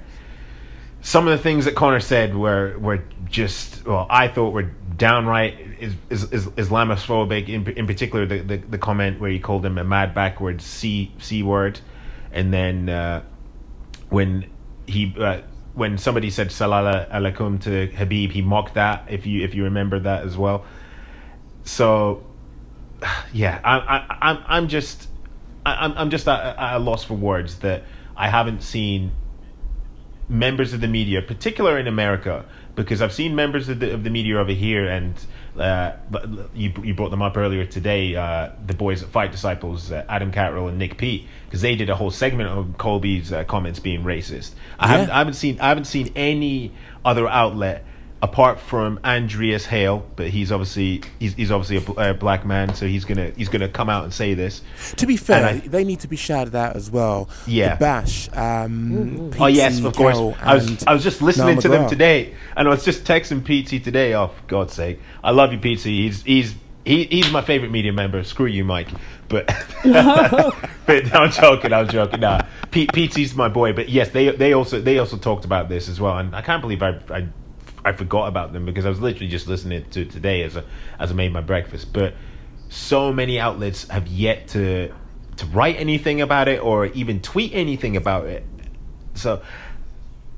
some of the things that Conor said were were just well, I thought were downright is, is, is Islamophobic. In in particular, the, the the comment where he called him a mad backwards c c word, and then uh, when he uh, when somebody said salam alaikum to Khabib, he mocked that. If you if you remember that as well. So yeah, I, I, I'm I'm just I'm I'm just at a loss for words that I haven't seen members of the media, particular in America, because I've seen members of the of the media over here, and uh, but you you brought them up earlier today. Uh, the boys at Fight Disciples, uh, Adam Catterall and Nick Peet, because they did a whole segment on Colby's uh, comments being racist. I haven't I haven't seen I haven't seen any other outlet apart from Andreas Hale, but he's obviously he's, he's obviously a, bl- a black man, so he's gonna he's gonna come out and say this. To be fair, I- they need to be shouted out as well. Yeah. The Bash. Um, Oh yes, PC, of course. I was I was just listening Niall to them today, and I was just texting PT today. Oh, for God's sake, I love you, PT. He's he's he, he's my favorite media member. Screw you, Mike. But but I'm joking. I'm joking. Nah, P, PT's my boy. But yes, they they also they also talked about this as well, and I can't believe I I. I forgot about them because I was literally just listening to today as a, as I made my breakfast. But so many outlets have yet to to write anything about it or even tweet anything about it. So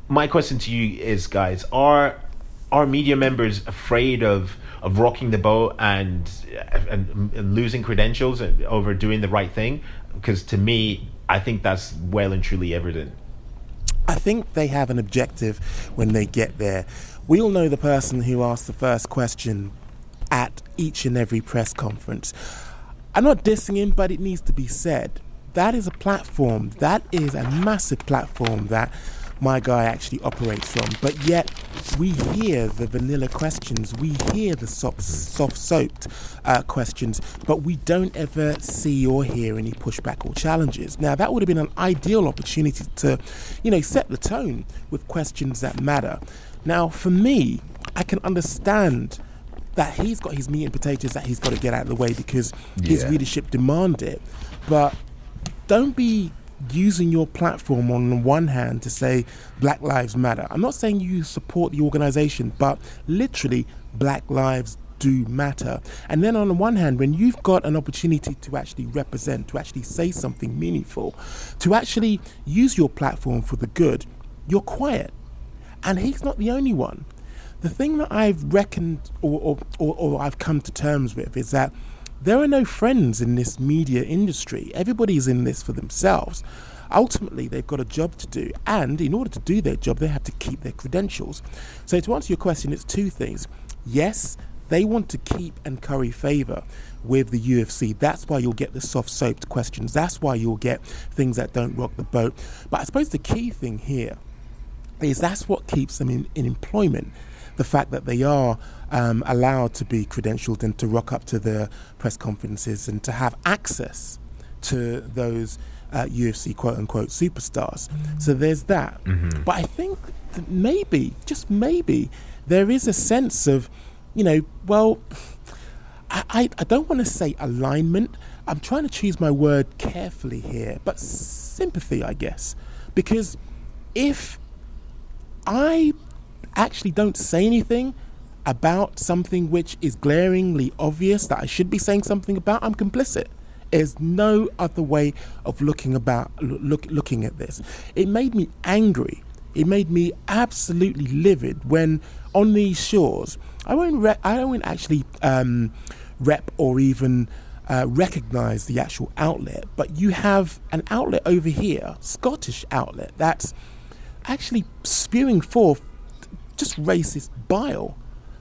my question to you is, guys, are are media members afraid of of rocking the boat and and, and losing credentials over doing the right thing? Because to me, I think that's well and truly evident. I think they have an objective when they get there. We all know the person who asked the first question at each and every press conference. I'm not dissing him, but it needs to be said. That is a platform, that is a massive platform that my guy actually operates from. But yet, we hear the vanilla questions, we hear the soft, soft soaped uh, questions, but we don't ever see or hear any pushback or challenges. Now, that would have been an ideal opportunity to, you know, set the tone with questions that matter. Now, for me, I can understand that he's got his meat and potatoes that he's got to get out of the way because his Yeah. readership demand it. But don't be using your platform on the one hand to say Black Lives Matter. I'm not saying you support the organization, but literally Black Lives do matter. And then on the one hand, when you've got an opportunity to actually represent, to actually say something meaningful, to actually use your platform for the good, you're quiet. And he's not the only one. The thing that I've reckoned or, or, or, or I've come to terms with is that there are no friends in this media industry. Everybody's in this for themselves. Ultimately, they've got a job to do, and in order to do their job, they have to keep their credentials. So, to answer your question, it's two things. Yes, they want to keep and curry favor with the UFC. That's why you'll get the soft soaped questions. That's why you'll get things that don't rock the boat. But I suppose the key thing here is that's what keeps them in, in employment. The fact that they are um, allowed to be credentialed and to rock up to the press conferences and to have access to those uh, UFC quote unquote superstars. So there's that. But I think that maybe, just maybe, there is a sense of, you know, well, I, I, I don't want to say alignment. I'm trying to choose my word carefully here, but sympathy, I guess. Because if I actually don't say anything about something which is glaringly obvious that I should be saying something about, I'm complicit. There's no other way of looking about look, looking at this. It made me angry. It made me absolutely livid when on these shores I won't I don't actually um, rep or even uh, recognize the actual outlet, but you have an outlet over here, Scottish outlet, that's actually spewing forth just racist bile.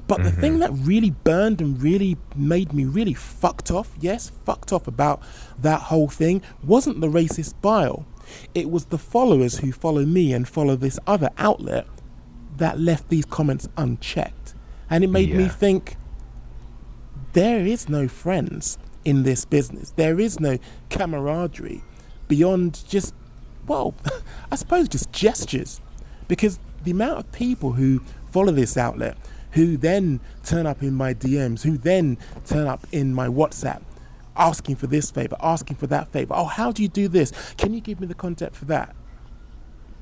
But the thing mm-hmm. that really burned and really made me really fucked off, yes, fucked off about that whole thing, wasn't the racist bile. It was the followers who follow me and follow this other outlet that left these comments unchecked. And it made me think there is no friends in this business. There is no camaraderie beyond just, well, I suppose just gestures. Because the amount of people who follow this outlet, who then turn up in my DMs, who then turn up in my WhatsApp, asking for this favor, asking for that favor. Oh, how do you do this? Can you give me the contact for that?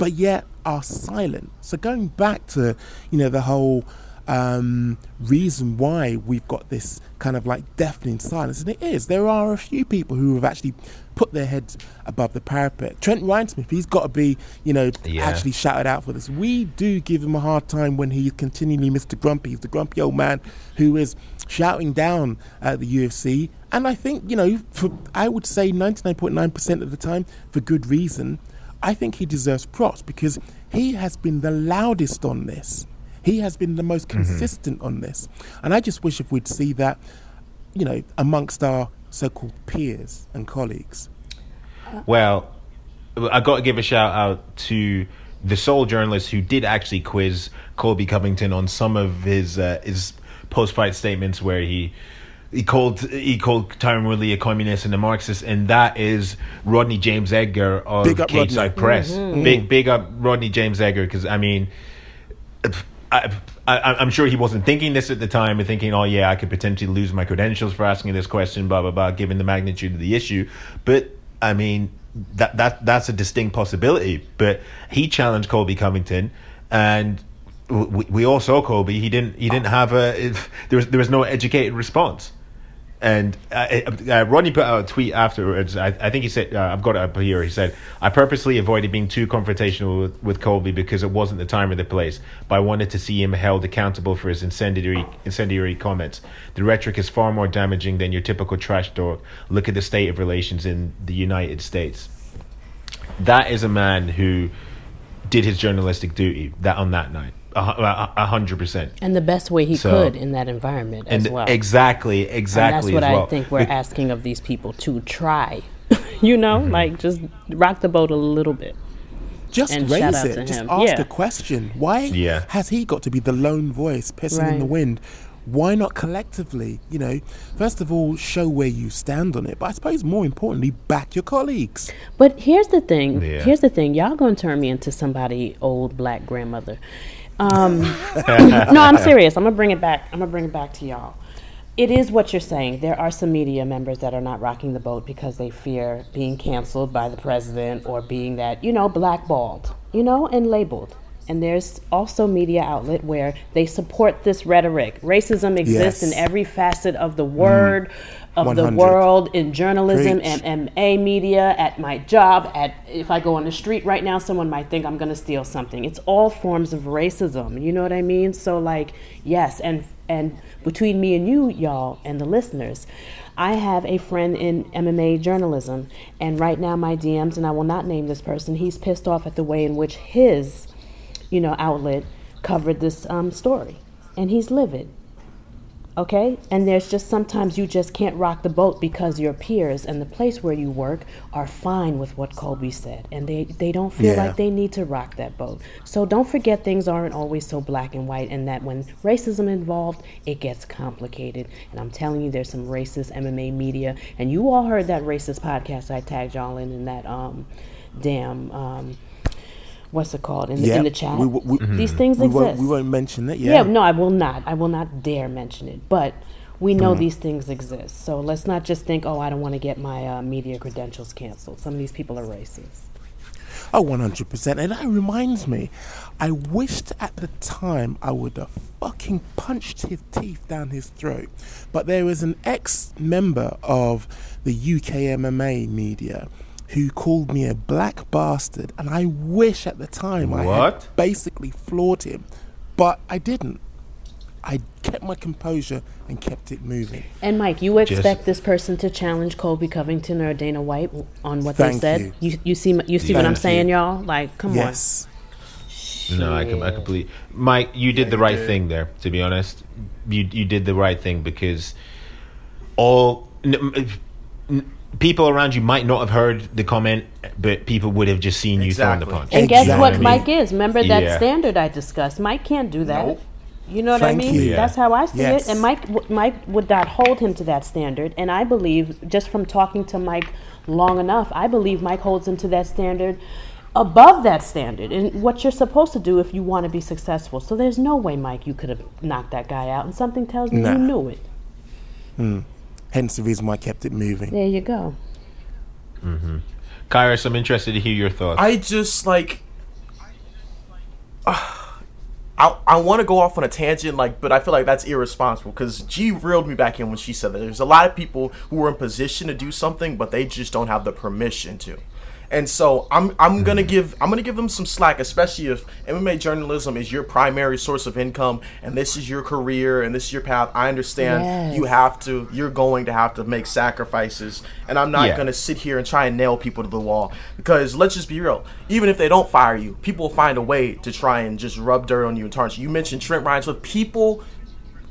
but yet are silent. So going back to you know the whole um, reason why we've got this kind of like deafening silence, and it is there are a few people who have actually put their heads above the parapet. Trent Reinsmith, he's got to be you know Yeah. actually shouted out for this. We do give him a hard time when he's continually Mr. Grumpy. He's the grumpy old man who is shouting down at the UFC. And I think, you know, for I would say 99.9% of the time, for good reason, I think he deserves props because he has been the loudest on this. He has been the most mm-hmm. consistent on this. And I just wish if we'd see that, you know, amongst our so called peers and colleagues. Well, I got to give a shout out to the sole journalist who did actually quiz Colby Covington on some of his uh, his post fight statements where he he called he called Tyron Woodley a communist and a Marxist, and that is Rodney James Edgar of Cageside Press. Big big up Rodney James Edgar because I mean. I, I, I'm sure he wasn't thinking this at the time and thinking, oh, yeah, I could potentially lose my credentials for asking this question, blah, blah, blah, given the magnitude of the issue. But, I mean, that, that that's a distinct possibility. But he challenged Colby Covington, and we, we all saw Colby. He didn't he didn't have a there was there was no educated response. And uh, uh, Rodney put out a tweet afterwards. I, I think he said, uh, I've got it up here. He said, I purposely avoided being too confrontational with, with Colby because it wasn't the time or the place, but I wanted to see him held accountable for his incendiary, incendiary comments. The rhetoric is far more damaging than your typical trash talk. Look at the state of relations in the United States. That is a man who did his journalistic duty that on that night, a, hu- a, a hundred percent. And the best way he So- could in that environment as well. exactly, and exactly. that's what as well. I think we're asking of these people to try. you know, Mm-hmm. like just rock the boat a little bit. Just And raise shout out it. to Just him. ask Yeah. a question. Why Yeah. has he got to be the lone voice pissing in the wind? Why not collectively? You know, first of all, show where you stand on it, but I suppose more importantly, back your colleagues. But here's the thing. Yeah. Here's the thing. Y'all gonna turn me into somebody old black grandmother. Um, no, I'm serious. I'm gonna bring it back. I'm gonna bring it back to y'all. It is what you're saying. There are some media members that are not rocking the boat because they fear being canceled by the president or being that you know blackballed, you know, and labeled. and there's also media outlet where they support this rhetoric. Racism exists Yes. Mm. in every facet of the word, of the world, in journalism Preach. and MA media, at my job, at if I go on the street right now, someone might think I'm gonna steal something. It's all forms of racism. You know what I mean? So like, yes, and and between me and you, y'all, and the listeners, I have a friend in MMA journalism, and right now my DMs, and I will not name this person. He's pissed off at the way in which his, you know, outlet covered this um, story, and he's livid. Okay? And there's just sometimes you just can't rock the boat because your peers and the place where you work are fine with what Colby said. And they, they don't feel Yeah. like they need to rock that boat. So don't forget things aren't always so black and white and that when racism involved, it gets complicated. And I'm telling you, there's some racist MMA media. And you all heard that racist podcast I tagged y'all in in that um damn um what's it called? In, the Yeah, in the chat. we- we- These things We exist. won't, we won't mention it. Yeah. Yeah. no, I will not. I will not dare mention it. But we know Mm. these things exist. So let's not just think, oh, I don't want to get my uh, media credentials canceled. Some of these people are racist. Oh, 100%. And that reminds me, I wished at the time I would have fucking punched his teeth down his throat. But there was an ex member of the UK MMA media who called me a black bastard. And I wish at the time I had basically floored him. But I didn't. I kept my composure and kept it moving. And Mike, you expect Just- this person to challenge Colby Covington or Dana White on what Thank they said? you. You, you see, you see what I'm Thank saying, you. y'all? Like, come on. Yes. No, I, com- I completely. Mike, you did the right thing there. To be honest, you you did the right thing because all n- n- people around you might not have heard the comment, but people would have just seen you throwing the punch. And guess Exactly. what Mike is? Remember that Yeah. standard I discussed? Mike can't do that. Nope. You know what I mean? you. That's how I see Yes. it. And Mike, Mike would not hold him to that standard. And I believe, just from talking to Mike long enough, I believe Mike holds him to that standard, above that standard, and what you're supposed to do if you want to be successful. So there's no way, Mike, you could have knocked that guy out. And something tells me Nah. you knew it. Hmm. Hence the reason why I kept it moving. There you go. Hmm. Kairos, I'm interested to hear your thoughts. I just like. I, I want to go off on a tangent, like, but I feel like that's irresponsible because G reeled me back in when she said that there's a lot of people who are in position to do something, but they just don't have the permission to. And so I'm I'm gonna mm-hmm. give I'm gonna give them some slack, especially if MMA journalism is your primary source of income and this is your career and this is your path. I understand Yes. you have to you're going to have to make sacrifices, and I'm not Yeah. gonna sit here and try and nail people to the wall because let's just be real. Even if they don't fire you, people will find a way to try and just rub dirt on you and tarnish you. You mentioned Trent Reinsmith. People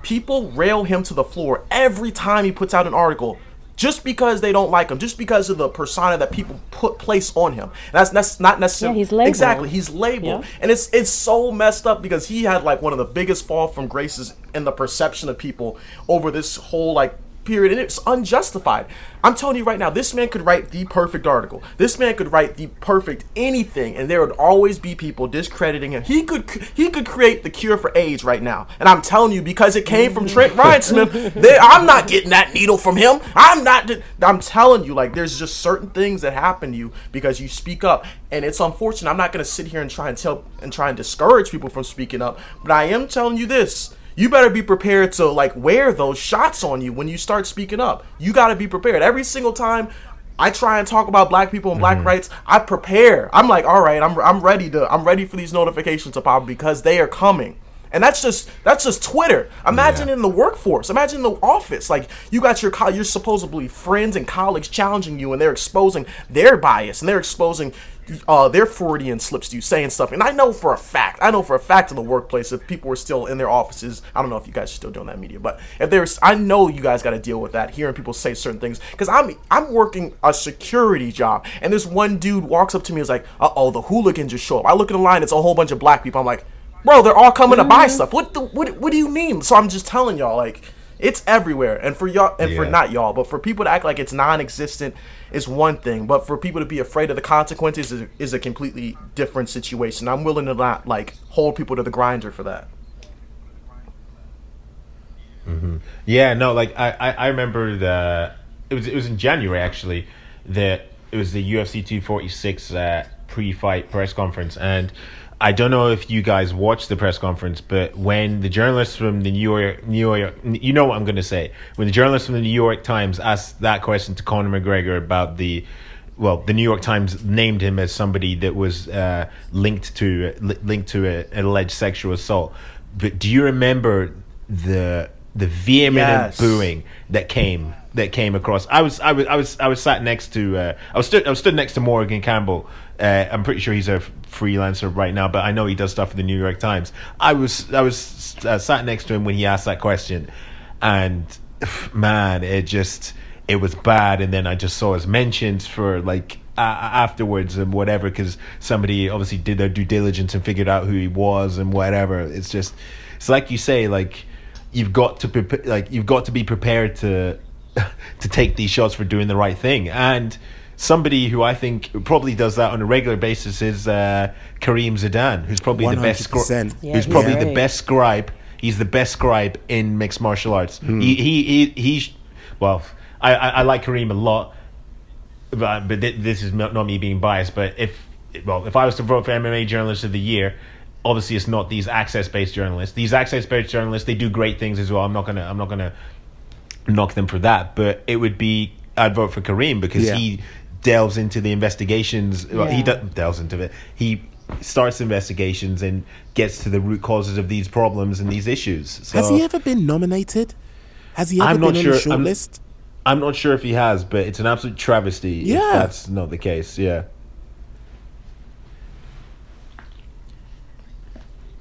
people rail him to the floor every time he puts out an article just because they don't like him just because of the persona that people put place on him that's that's not necessarily Yeah, he's labeled. exactly he's labeled Yeah. and it's it's so messed up because he had like one of the biggest fall from graces in the perception of people over this whole like period and it's unjustified. I'm telling you right now this man could write the perfect article. This man could write the perfect anything and there would always be people discrediting him. He could he could create the cure for aids right now. And i'm telling you because it came from trent ryan smith there, i'm not getting that needle from him. I'm not i'm telling you like there's just certain things that happen to you because you speak up. And it's unfortunate i'm not going to sit here and try and tell and try and discourage people from speaking up but i am telling you this you better be prepared to like wear those shots on you when you start speaking up. You got to be prepared. Every single time I try and talk about black people and black mm-hmm. rights, I prepare. I'm like, all right, I'm I'm ready to I'm ready for these notifications to pop because they are coming. And that's just that's just Twitter. Imagine Yeah. in the workforce. Imagine in the office. Like you got your co- your supposedly friends and colleagues challenging you, and they're exposing their bias and they're exposing uh, their Freudian slips to you, saying stuff. And I know for a fact, I know for a fact in the workplace, if people were still in their offices, I don't know if you guys are still doing that media, but if there's, I know you guys got to deal with that, hearing people say certain things. Because I'm I'm working a security job, and this one dude walks up to me and is like, "Uh oh, the hooligans just show up." I look at the line, it's a whole bunch of black people. I'm like, bro, they're all coming to buy stuff. What the what what do you mean? So I'm just telling y'all, like, it's everywhere. And for y'all and for not y'all, but for people to act like it's non-existent is one thing. But for people to be afraid of the consequences is, is a completely different situation. I'm willing to not like hold people to the grinder for that. Yeah, no, like I, I, I remember the it was it was in January actually that it was the UFC 246 uh, pre-fight press conference, and I don't know if you guys watched the press conference, but when the journalists from the New York, New York, you know what I'm going to say, when the journalists from the New York Times asked that question to Conor McGregor about the, well, the New York Times named him as somebody that was uh, linked to li- linked to a, an alleged sexual assault. But do you remember the the vehement Yes. booing that came that came across? I was I was I was I was sat next to uh, I was stood I was stood next to Morgan Campbell. Uh, I'm pretty sure he's a freelancer right now, but I know he does stuff for the New York Times. I was I was uh, sat next to him when he asked that question, and man, it just it was bad. And then I just saw his mentions for like uh, afterwards and whatever because somebody obviously did their due diligence and figured out who he was and whatever. It's just it's like you say, like you've got to prep like you've got to be prepared to to take these shots for doing the right thing and. Somebody who I think probably does that on a regular basis is uh, Karim Zidan, who's probably the best. scri- 100%. Yeah, who's he's probably the best scribe. He's the best scribe in mixed martial arts. He, he he he Well, I, I I like Karim a lot, but but thi- this is not, not me being biased. But if well, if I was to vote for MMA Journalist of the Year, obviously it's not these access based journalists. These access based journalists they do great things as well. I'm not gonna I'm not gonna knock them for that, but it would be I'd vote for Karim because Yeah. he delves into the investigations. Well, he Yeah. do- delves into it. He starts investigations and gets to the root causes of these problems and these issues. So Has he ever been nominated? Has he ever I'm been not on sure. the short I'm- list? I'm not sure if he has, but it's an absolute travesty Yeah. if that's not the case. Yeah.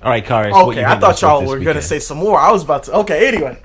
All right, Karis. Okay, you I thought y'all were gonna say some more. I was about to. Okay, anyway,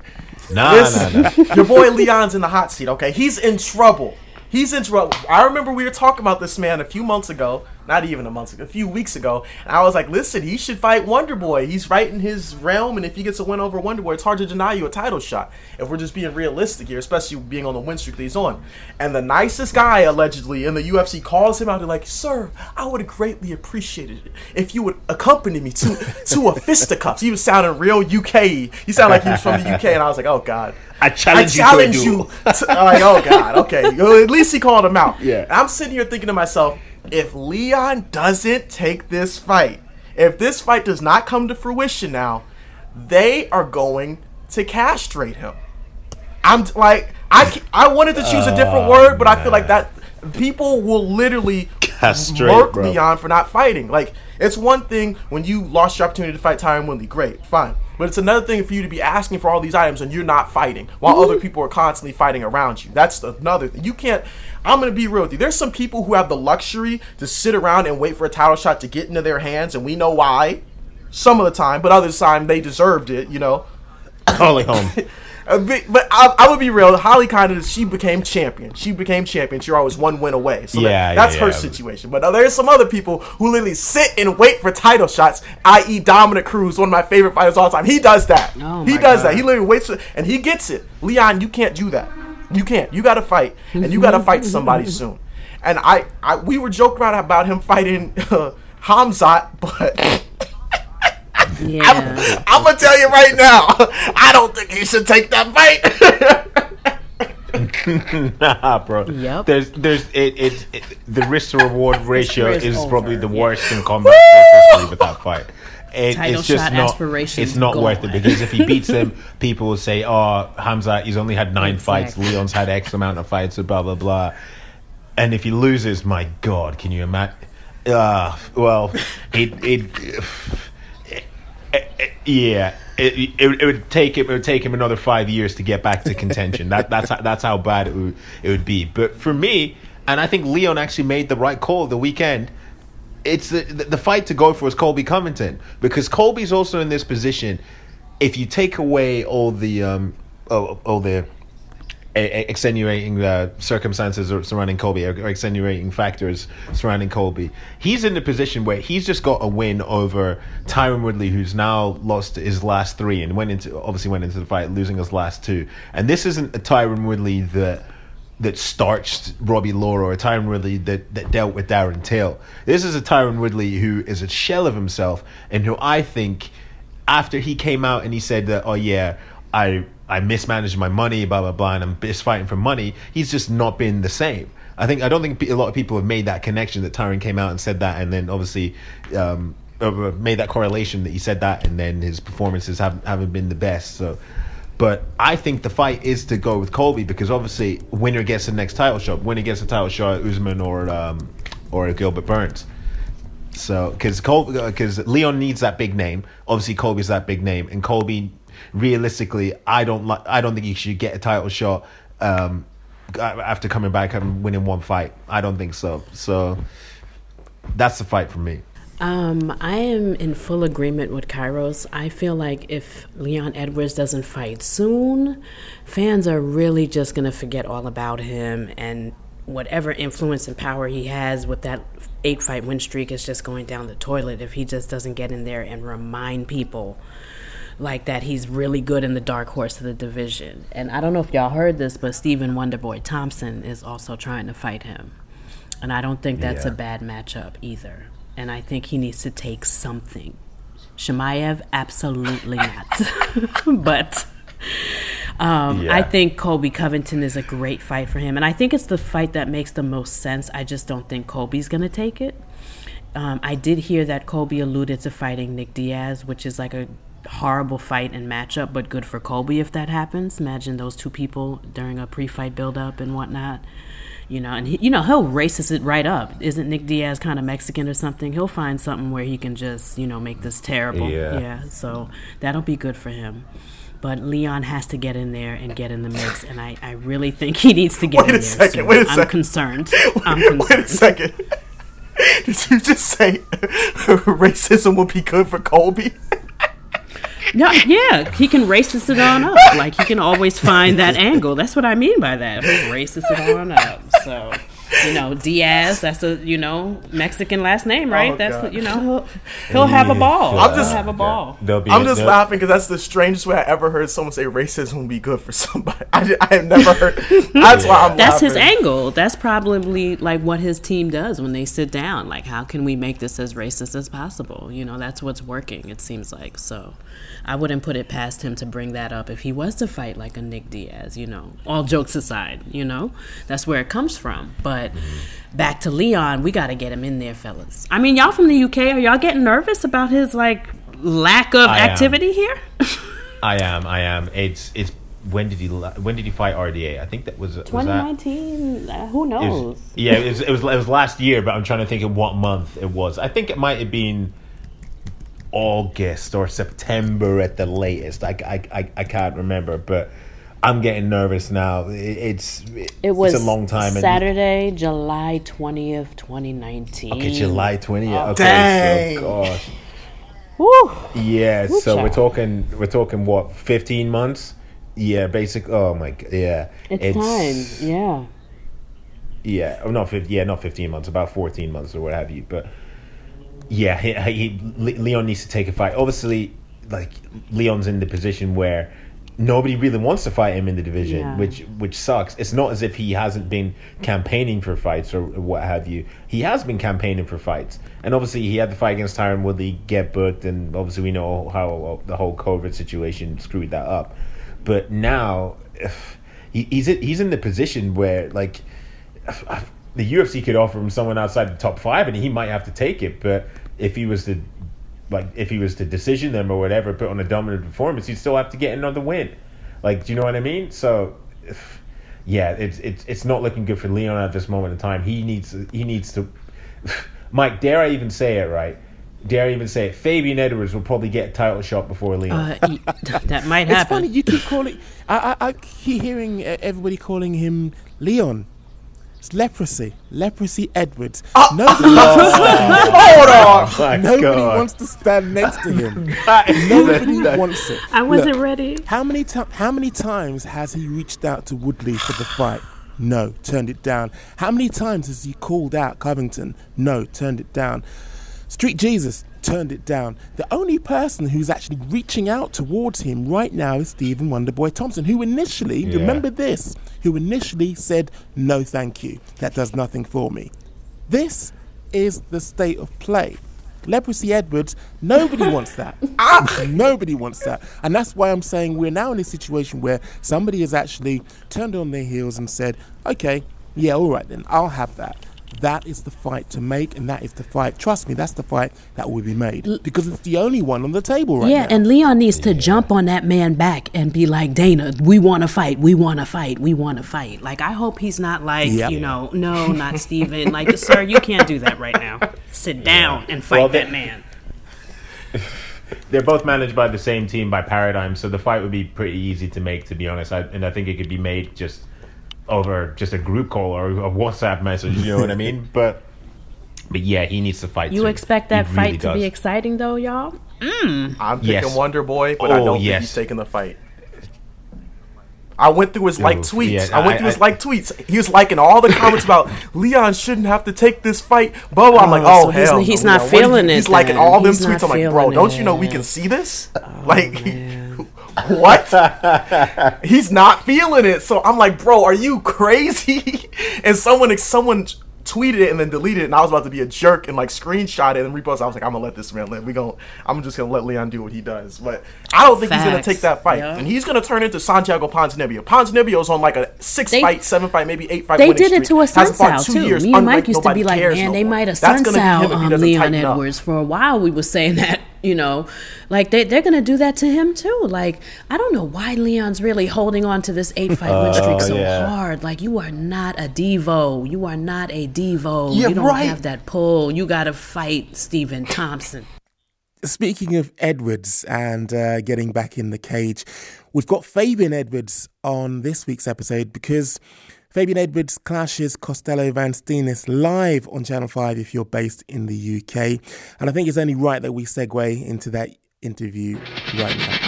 Nah, This- nah, nah. your boy Leon's in the hot seat. Okay, he's in trouble. He's in trouble. I remember we were talking about this man a few months ago, not even a month ago, a few weeks ago, and I was like, "Listen, he should fight Wonder Boy. He's right in his realm, and if he gets a win over Wonder Boy, it's hard to deny you a title shot. If we're just being realistic here, especially being on the win streak that he's on." And the nicest guy allegedly in the UFC calls him out and like, "Sir, I would have greatly appreciated it if you would accompany me to to a fisticuffs." He was sounding real UK. He sounded like he was from the UK, and I was like, "Oh God." I challenge, I challenge you. to you. to- I'm like, oh god, okay. At least he called him out. Yeah. And I'm sitting here thinking to myself, if Leon doesn't take this fight, if this fight does not come to fruition now, they are going to castrate him. I'm like, I I wanted to choose a Oh, different word, but I feel like that people will literally Castrate, murk bro. Leon for not fighting. Like, it's one thing when you lost your opportunity to fight Tyron Woodley, great, fine. But it's another thing for you to be asking for all these items and you're not fighting while other people are constantly fighting around you. That's another thing. You can't. I'm gonna be real with you. There's some people who have the luxury to sit around and wait for a title shot to get into their hands, and we know why. Some of the time, but other time they deserved it. You know. Holly Holm. A bit- but I, I would be real. Holly kind of she became champion. She became champion. She always one win away. So that- Yeah, that's yeah, her yeah. situation. But uh, there's some other people who literally sit and wait for title shots. I.e. Dominick Cruz, one of my favorite fighters of all time. He does that. Oh he my does that. He literally waits for, and he gets it. Leon, you can't do that. You can't. You got to fight, and you got to fight somebody soon. And I, I, we were joking around about him fighting uh, Khamzat, but. Yeah. I'm gonna tell you right now, I don't think he should take that fight. nah, bro. Yep. There's, there's, it, it, it the risk to reward ratio is is over, probably the yeah. worst in combat sports history with that fight. It, Title it's just shot not. aspirations It's not worth it because if he beats him, people will say, "Oh, Hamza, he's only had nine fights. Leon's had X amount of fights." Blah blah blah. And if he loses, my God, can you imagine? Uh, well, it, it, it- yeah, it, it, it would take him. It would take him another five years to get back to contention. that that's how, that's how bad it would it would be. But for me, and I think Leon actually made the right call the weekend. It's the, the fight to go for is Colby Covington because Colby's also in this position. If you take away all the um all, all the extenuating circumstances surrounding Colby or, or extenuating factors surrounding Colby. He's in the position where he's just got a win over Tyron Woodley, who's now lost his last three and went into obviously went into the fight losing his last two. And this isn't a Tyron Woodley that that starched Robbie Lawler or a Tyron Woodley that, that dealt with Darren Till. This is a Tyron Woodley who is a shell of himself and who I think after he came out and he said that, oh yeah, I I mismanaged my money, blah blah blah, and I'm just fighting for money. He's just not been the same. I think I don't think a lot of people have made that connection that Tyron came out and said that, and then obviously um, uh, made that correlation that he said that, and then his performances haven't haven't been the best. So, but I think the fight is to go with Colby because obviously winner gets the next title shot. Winner gets the title shot, Usman or um, or Gilbert Burns. So, because because Leon needs that big name. Obviously, Colby's that big name, and Colby, realistically, I don't like. I don't think he should get a title shot um, after coming back and winning one fight. I don't think so. So, that's the fight for me. Um, I am in full agreement with Kairos. I feel like if Leon Edwards doesn't fight soon, fans are really just going to forget all about him and whatever influence and power he has with that eight fight win streak is just going down the toilet if he just doesn't get in there and remind people like that he's really good in the dark horse of the division. And I don't know if y'all heard this, but Stephen Wonderboy Thompson is also trying to fight him. And I don't think that's Yeah. a bad matchup either. And I think he needs to take something. Chimaev, absolutely not. but um, Yeah. I think Colby Covington is a great fight for him. And I think it's the fight that makes the most sense. I just don't think Colby's going to take it. Um, I did hear that Colby alluded to fighting Nick Diaz, which is like a horrible fight and matchup, but good for Colby if that happens. Imagine those two people during a pre-fight build-up and whatnot. You know, and he, you know he'll racist it right up. Isn't Nick Diaz kind of Mexican or something? He'll find something where he can just you know make this terrible. Yeah. yeah so that'll be good for him. But Leon has to get in there and get in the mix, and I, I really think he needs to get Wait in a there. second, soon. wait a I'm second. concerned. I'm concerned. Wait a second. Did you just say racism would be good for Colby? No, yeah, he can racist it on up. Like he can always find that angle. That's what I mean by that. He'll racist it on up. So, you know, Diaz. That's a you know Mexican last name, right? Oh, that's God. you know he'll, he'll have a ball. I'm just- he'll have a ball. There'll I'm a- just there'll- laughing because that's the strangest way I ever heard someone say racism would be good for somebody. I, di- I have never heard. That's why I'm That's laughing. his angle. That's probably like what his team does when they sit down. Like, how can we make this as racist as possible? You know, that's what's working. It seems like so. I wouldn't put it past him to bring that up if he was to fight like a Nick Diaz. You know, all jokes aside, you know, that's where it comes from. But back to Leon, we got to get him in there, fellas. I mean, y'all from the UK, are y'all getting nervous about his like lack of I am. activity here? I am. I am. It's it's. When did he? la- When did he fight RDA? I think that was. was that- 2019. Uh, who It knows? was, yeah, it was, it was it was last year, but I'm trying to think of what month it was. I think it might have been August or September at the latest. I, I, I, I can't remember, but I'm getting nervous now. It's It was it's a long time. and- Saturday, July 20th, 2019. Okay, July 20th. Okay, Dang. so gosh. Woo. Yeah, Woo, so we're talking we're talking what 15 months? Yeah, basic. Oh my god. Yeah, It's, time. Yeah. Yeah, oh, not 15, yeah, not fifteen months, about fourteen months or what have you. But yeah, he, he, Leon needs to take a fight. Obviously, like Leon's in the position where nobody really wants to fight him in the division, Yeah. which which sucks. It's not as if he hasn't been campaigning for fights or what have you. He has been campaigning for fights, and obviously he had the fight against Tyron Woodley get booked, and obviously we know how the whole COVID situation screwed that up. But now, if he, he's he's in the position where like the UFC could offer him someone outside the top five, and he might have to take it. But if he was to, like, if he was to decision them or whatever, put on a dominant performance, he'd still have to get another win. Like, do you know what I mean? So, if, yeah, it's it's it's not looking good for Leon at this moment in time. He needs he needs to. Mike, dare I even say it right? Dare I even say it? Fabian Edwards will probably get a title shot before Leon. Uh, y- that might happen. It's funny you keep calling. I, I, I keep hearing uh, everybody calling him Leon. It's leprosy. Leprosy Edwards. Ah! Nobody, wants to stand, Hold on. Oh my nobody God. wants to stand next to him. Nobody that- wants it. I wasn't Look, ready. How many times? How many times has he reached out to Woodley for the fight? No, turned it down. How many times has he called out Covington? No, turned it down. Street Jesus turned it down. The only person who's actually reaching out towards him right now is Stephen Wonderboy Thompson, who initially, Yeah. remember this, who initially said, No, thank you. That does nothing for me. This is the state of play. Leprosy Edwards, nobody wants that. Ah! nobody wants that. And that's why I'm saying we're now in a situation where somebody has actually turned on their heels and said, okay, Yeah, all right then. I'll have that. That is the fight to make, and that is the fight. Trust me, that's the fight that will be made because it's the only one on the table right yeah, now. Yeah, and Leon needs to jump on that man back and be like, Dana, we want to fight. We want to fight. We want to fight. Like, I hope he's not like, Yep. you know, no, not Stephen. like, sir, you can't do that right now. Sit down and fight Well, that they- man. They're both managed by the same team by Paradigm, so the fight would be pretty easy to make, to be honest. I, and I think it could be made just over just a group call or a WhatsApp message. You know what I mean? But but yeah, he needs to fight. You too. expect He that really fight to does. be exciting, though, y'all? Mm. I'm picking Yes. Wonder Boy, but I Oh, don't think he's taking the fight. I went through his like tweets. yeah, I went I- through his I- like tweets. He was liking all the comments about Leon shouldn't have to take this fight. Blah blah. I'm oh, like, Oh, oh so he's- hell, he's no, not Leon. What do you- feeling it He's liking then. all them He's tweets. I'm like, bro, feeling don't you know we can see this? Oh, like, what? he's not feeling it. So I'm like, bro, are you crazy? and someone someone tweeted it and then deleted it, and I was about to be a jerk and like screenshot it and repost. it. I was like, I'm gonna let this man live. We going I'm just gonna let Leon do what he does. But I don't think he's gonna take that fight, Yeah. and he's gonna turn into Santiago Ponzinibbio. Ponzinibbio's on like a six They- fight, seven fight, maybe eight fight. They did it streak. to a Hasn't fought Sunsal too. years, Me and unlike Mike used to be like, man, no they might have That's gonna Sunsal um, Leon tighten up. Edwards. For a while, we were saying that, you know, like they they're gonna do that to him too. Like I don't know why Leon's really holding on to this eight fight win streak so yeah. hard. Like you are not a Devo. You are not a Devo. Yeah, you don't right. have that pull. You got to fight Stephen Thompson. Speaking of Edwards and uh, getting back in the cage, we've got Fabian Edwards on this week's episode because Fabian Edwards clashes Costello Van Steenis live on Channel 5 if you're based in the UK. And I think it's only right that we segue into that interview right now.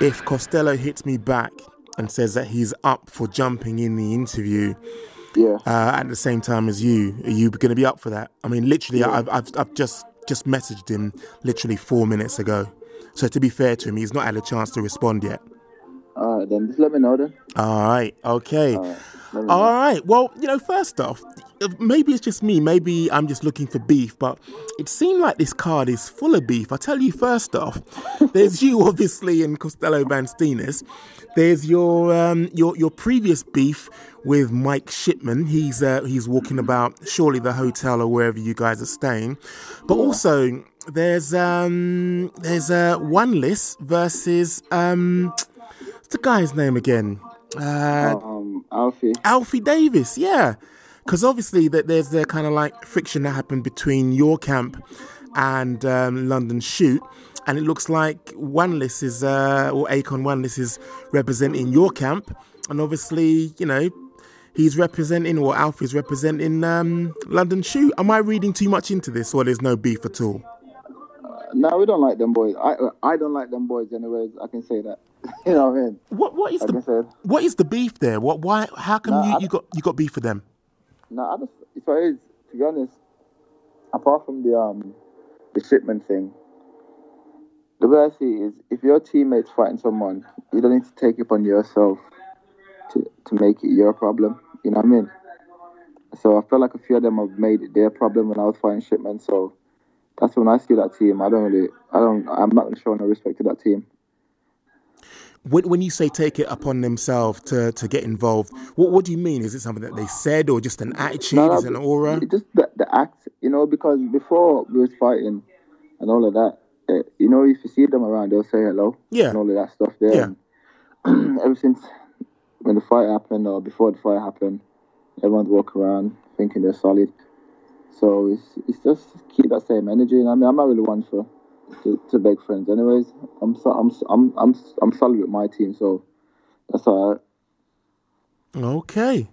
If Costello hits me back and says that he's up for jumping in the interview, Yeah. uh, at the same time as you. Are you going to be up for that? I mean, literally, I've, I've, I've just just messaged him literally four minutes ago. So to be fair to him, he's not had a chance to respond yet. All right, then just let me know then. All right, okay. All right. All right. Well, you know, first off, uh, maybe it's just me. Maybe I'm just looking for beef, but it seemed like this card is full of beef. I tell you, first off, there's you obviously and Costello Van Steenis. There's your um, your your previous beef with Mike Shipman. He's uh, he's walking about surely the hotel or wherever you guys are staying, but also there's um there's uh, Wanliss versus um what's the guy's name again? Uh, Um, Alfie. Alfie Davis, yeah. Because obviously that there's the kind of like friction that happened between your camp and um, London Shoot, and it looks like Wanliss is uh, or Akonne Wanliss is representing your camp, and obviously you know he's representing or Alfie's representing um, London Shoot. Am I reading too much into this, or there's no beef at all? No, we don't like them boys. I I don't like them boys anyways. I can say that. You know what I mean? What what is Like the what is the beef there? What why how come No, you, I- you got you got beef with them? No, I just so it is to be honest. Apart from the um the Shipman thing, the way I see it is if your teammate's fighting someone, you don't need to take it upon yourself to to make it your problem. You know what I mean? So I feel like a few of them have made it their problem when I was fighting Shipman. So that's when I see that team. I don't really, I don't, I'm not going to show no respect to that team. When, when you say take it upon themselves to, to get involved, what, what do you mean? Is it something that they said or just an attitude? No, no, Is it an aura? Just the, the act, you know, because before we was fighting and all of that, eh, you know, if you see them around, they'll say hello. Yeah. And all of that stuff there. Yeah. And ever since when the fight happened or before the fight happened, everyone's walking around thinking they're solid. So it's it's just keep that same energy. And I mean, I'm not really one for to, to beg friends. Anyways, I'm so, I'm I'm I'm I'm solid with my team, so that's all right. Okay.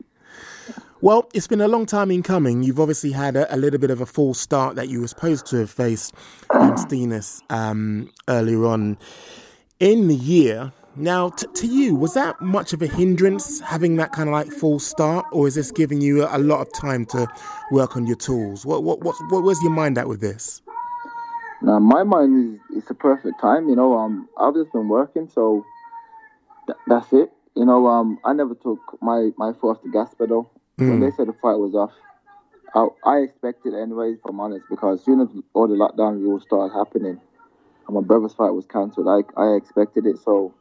Well, it's been a long time in coming. You've obviously had a, a little bit of a false start that you were supposed to have faced Van Steenis um, earlier on in the year. Now, t- to you, was that much of a hindrance having that kind of like false start, or is this giving you a, a lot of time to work on your tools? What, what, what, what, where's your mind at with this? Now my mind is it's a perfect time. You know, um, I've just been working, so th- that's it. You know, um, I never took my my foot off the gas pedal when they said the fight was off. I, I expected it anyways, if I'm honest, because as soon as all the lockdown rules started happening, and my brother's fight was cancelled, I I expected it. So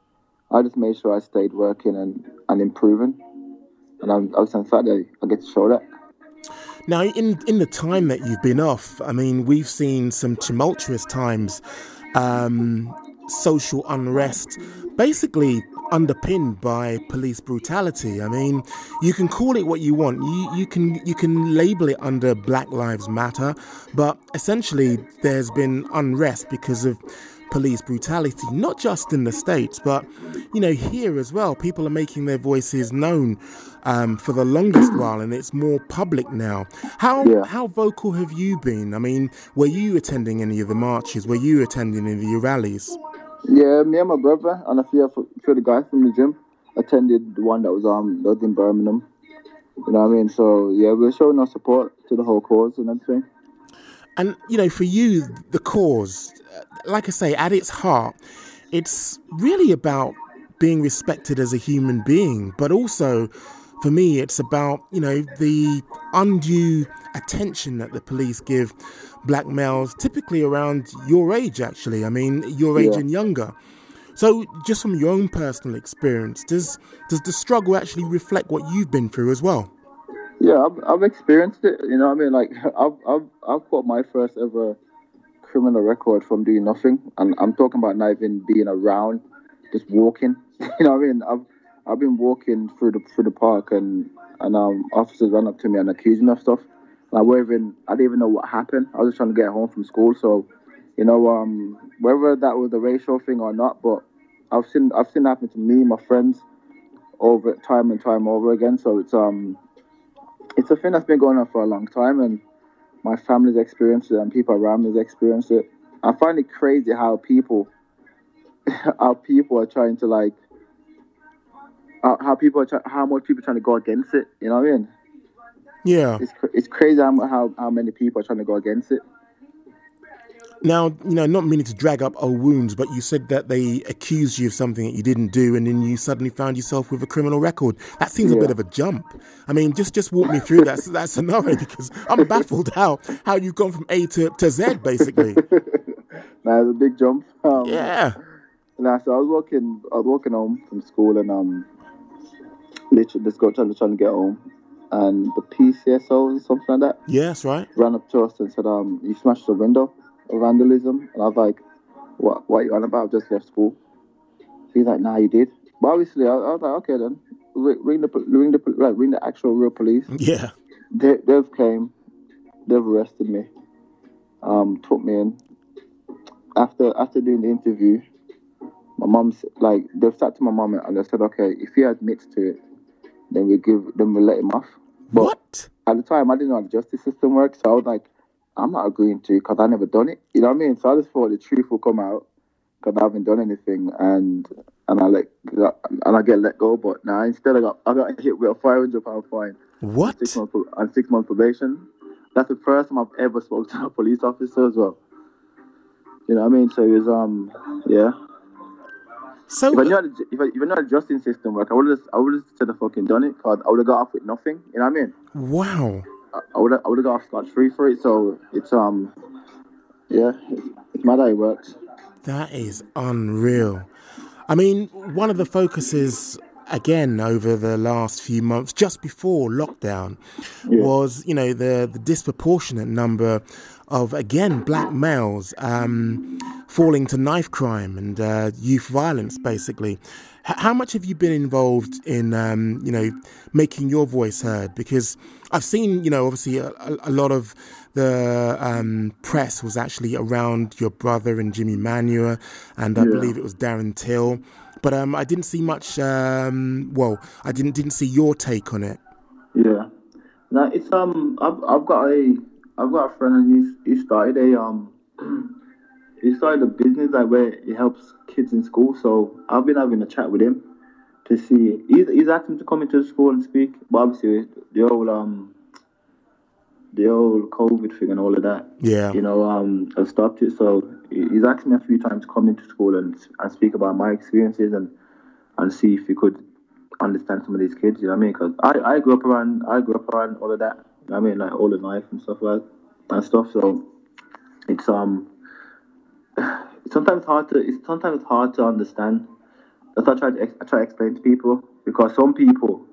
I just made sure I stayed working and and improving. and I'm, I was on Saturday. I get to show that. Now, in in the time that you've been off, I mean, we've seen some tumultuous times, um, social unrest, basically underpinned by police brutality. I mean, you can call it what you want. You you can you can label it under Black Lives Matter, but essentially there's been unrest because of police brutality, not just in the States, but you know, here as well. People are making their voices known um, for the longest while, and it's more public now. How Yeah. how vocal have you been? I mean, were you attending any of the marches? Were you attending any of the rallies? Yeah, me and my brother and a few of, few of the guys from the gym attended the one that was um that was in Birmingham. You know what I mean? So yeah, we're showing our support to the whole cause and everything. And you know, for you, the cause, uh, like I say, at its heart, it's really about being respected as a human being, but also for me, it's about you know the undue attention that the police give black males, typically around your age. Actually, I mean your age Yeah. and younger. So, just from your own personal experience, does does the struggle actually reflect what you've been through as well? Yeah, I've, I've experienced it. You know what I mean? Like I've I've I've got my first ever criminal record from doing nothing, and I'm talking about not even being around, just walking. You know what I mean? I've I've been walking through the through the park, and and um officers ran up to me and accused me of stuff. I wasn't even I didn't even know what happened. I was just trying to get home from school, so you know um whether that was a racial thing or not, but I've seen I've seen happen to me, my friends, over time and time over again. So it's um it's a thing that's been going on for a long time, and my family's experienced it, and people around me's experienced it. I find it crazy how people, how people are trying to like, how, how people are try, how much people are trying to go against it. You know what I mean? Yeah. It's it's crazy how, how how many people are trying to go against it. Now, you know, not meaning to drag up old wounds, but you said that they accused you of something that you didn't do, and then you suddenly found yourself with a criminal record. That seems a bit of a jump. I mean, just just walk me through that that scenario because I'm baffled how how you've gone from A to, to Z basically. It's a big jump. Um, Yeah. Nah, so I was walking, I was walking home from school, and um, literally just got trying to trying to get home, and the PCSO or something like that Yes, right. ran up to us and said, um, you smashed the window vandalism. And I was like, what, what are you on about? I've just left school. He's like, nah, you did. But obviously, I, I was like, okay then. Ring the, ring the, like, ring the actual real police. Yeah. They, they've came, they've arrested me, um, took me in. After after doing the interview, my mum's like they've sat to my mum and they said, okay, if he admits to it, then we give, then we let him off. But What? at the time, I didn't know how the justice system works, so I was like, I'm not agreeing to because I never done it. You know what I mean? So I just thought the truth will come out because I haven't done anything, and and I let and I get let go. But now instead, I got I got hit with a 500 pound fine, What? six month and six month probation. That's the first time I've ever spoken to a police officer as well. You know what I mean? So it was um yeah. So If I knew the, if I, if I knew the justice system work, I would have I would have said I fucking done it. Cause I would have got off with nothing. You know what I mean? wow. I would I would have got scotch free for it. So it's um, yeah, it's, it's mad how it works. That is unreal. I mean, one of the focuses again over the last few months, just before lockdown, was you know the the disproportionate number of again black males um, falling to knife crime and uh, youth violence, basically. H- how much have you been involved in um, you know making your voice heard? Because I've seen you know obviously a, a, lot of the um, press was actually around your brother and Jimmy Manua, and I Yeah. believe it was Darren Till. But um, I didn't see much. Um, well, I didn't didn't see your take on it. Yeah. Now it's um, I've I've got a I've got a friend and he's he started a um, he started a business like where he helps kids in school. So I've been having a chat with him to see. He's he's asked him to come into the school and speak, but obviously the whole um, the whole COVID thing and all of that. Yeah. you know, um, I've stopped it. So he's asked me a few times to come into school and, and speak about my experiences and and see if he could understand some of these kids. You know what I mean? Because I, I grew up around I grew up around all of that. You know I mean, like all the knife and stuff like and stuff. So it's um it's sometimes hard to it's sometimes hard to understand. That's what I try to ex- I try to explain to people because some people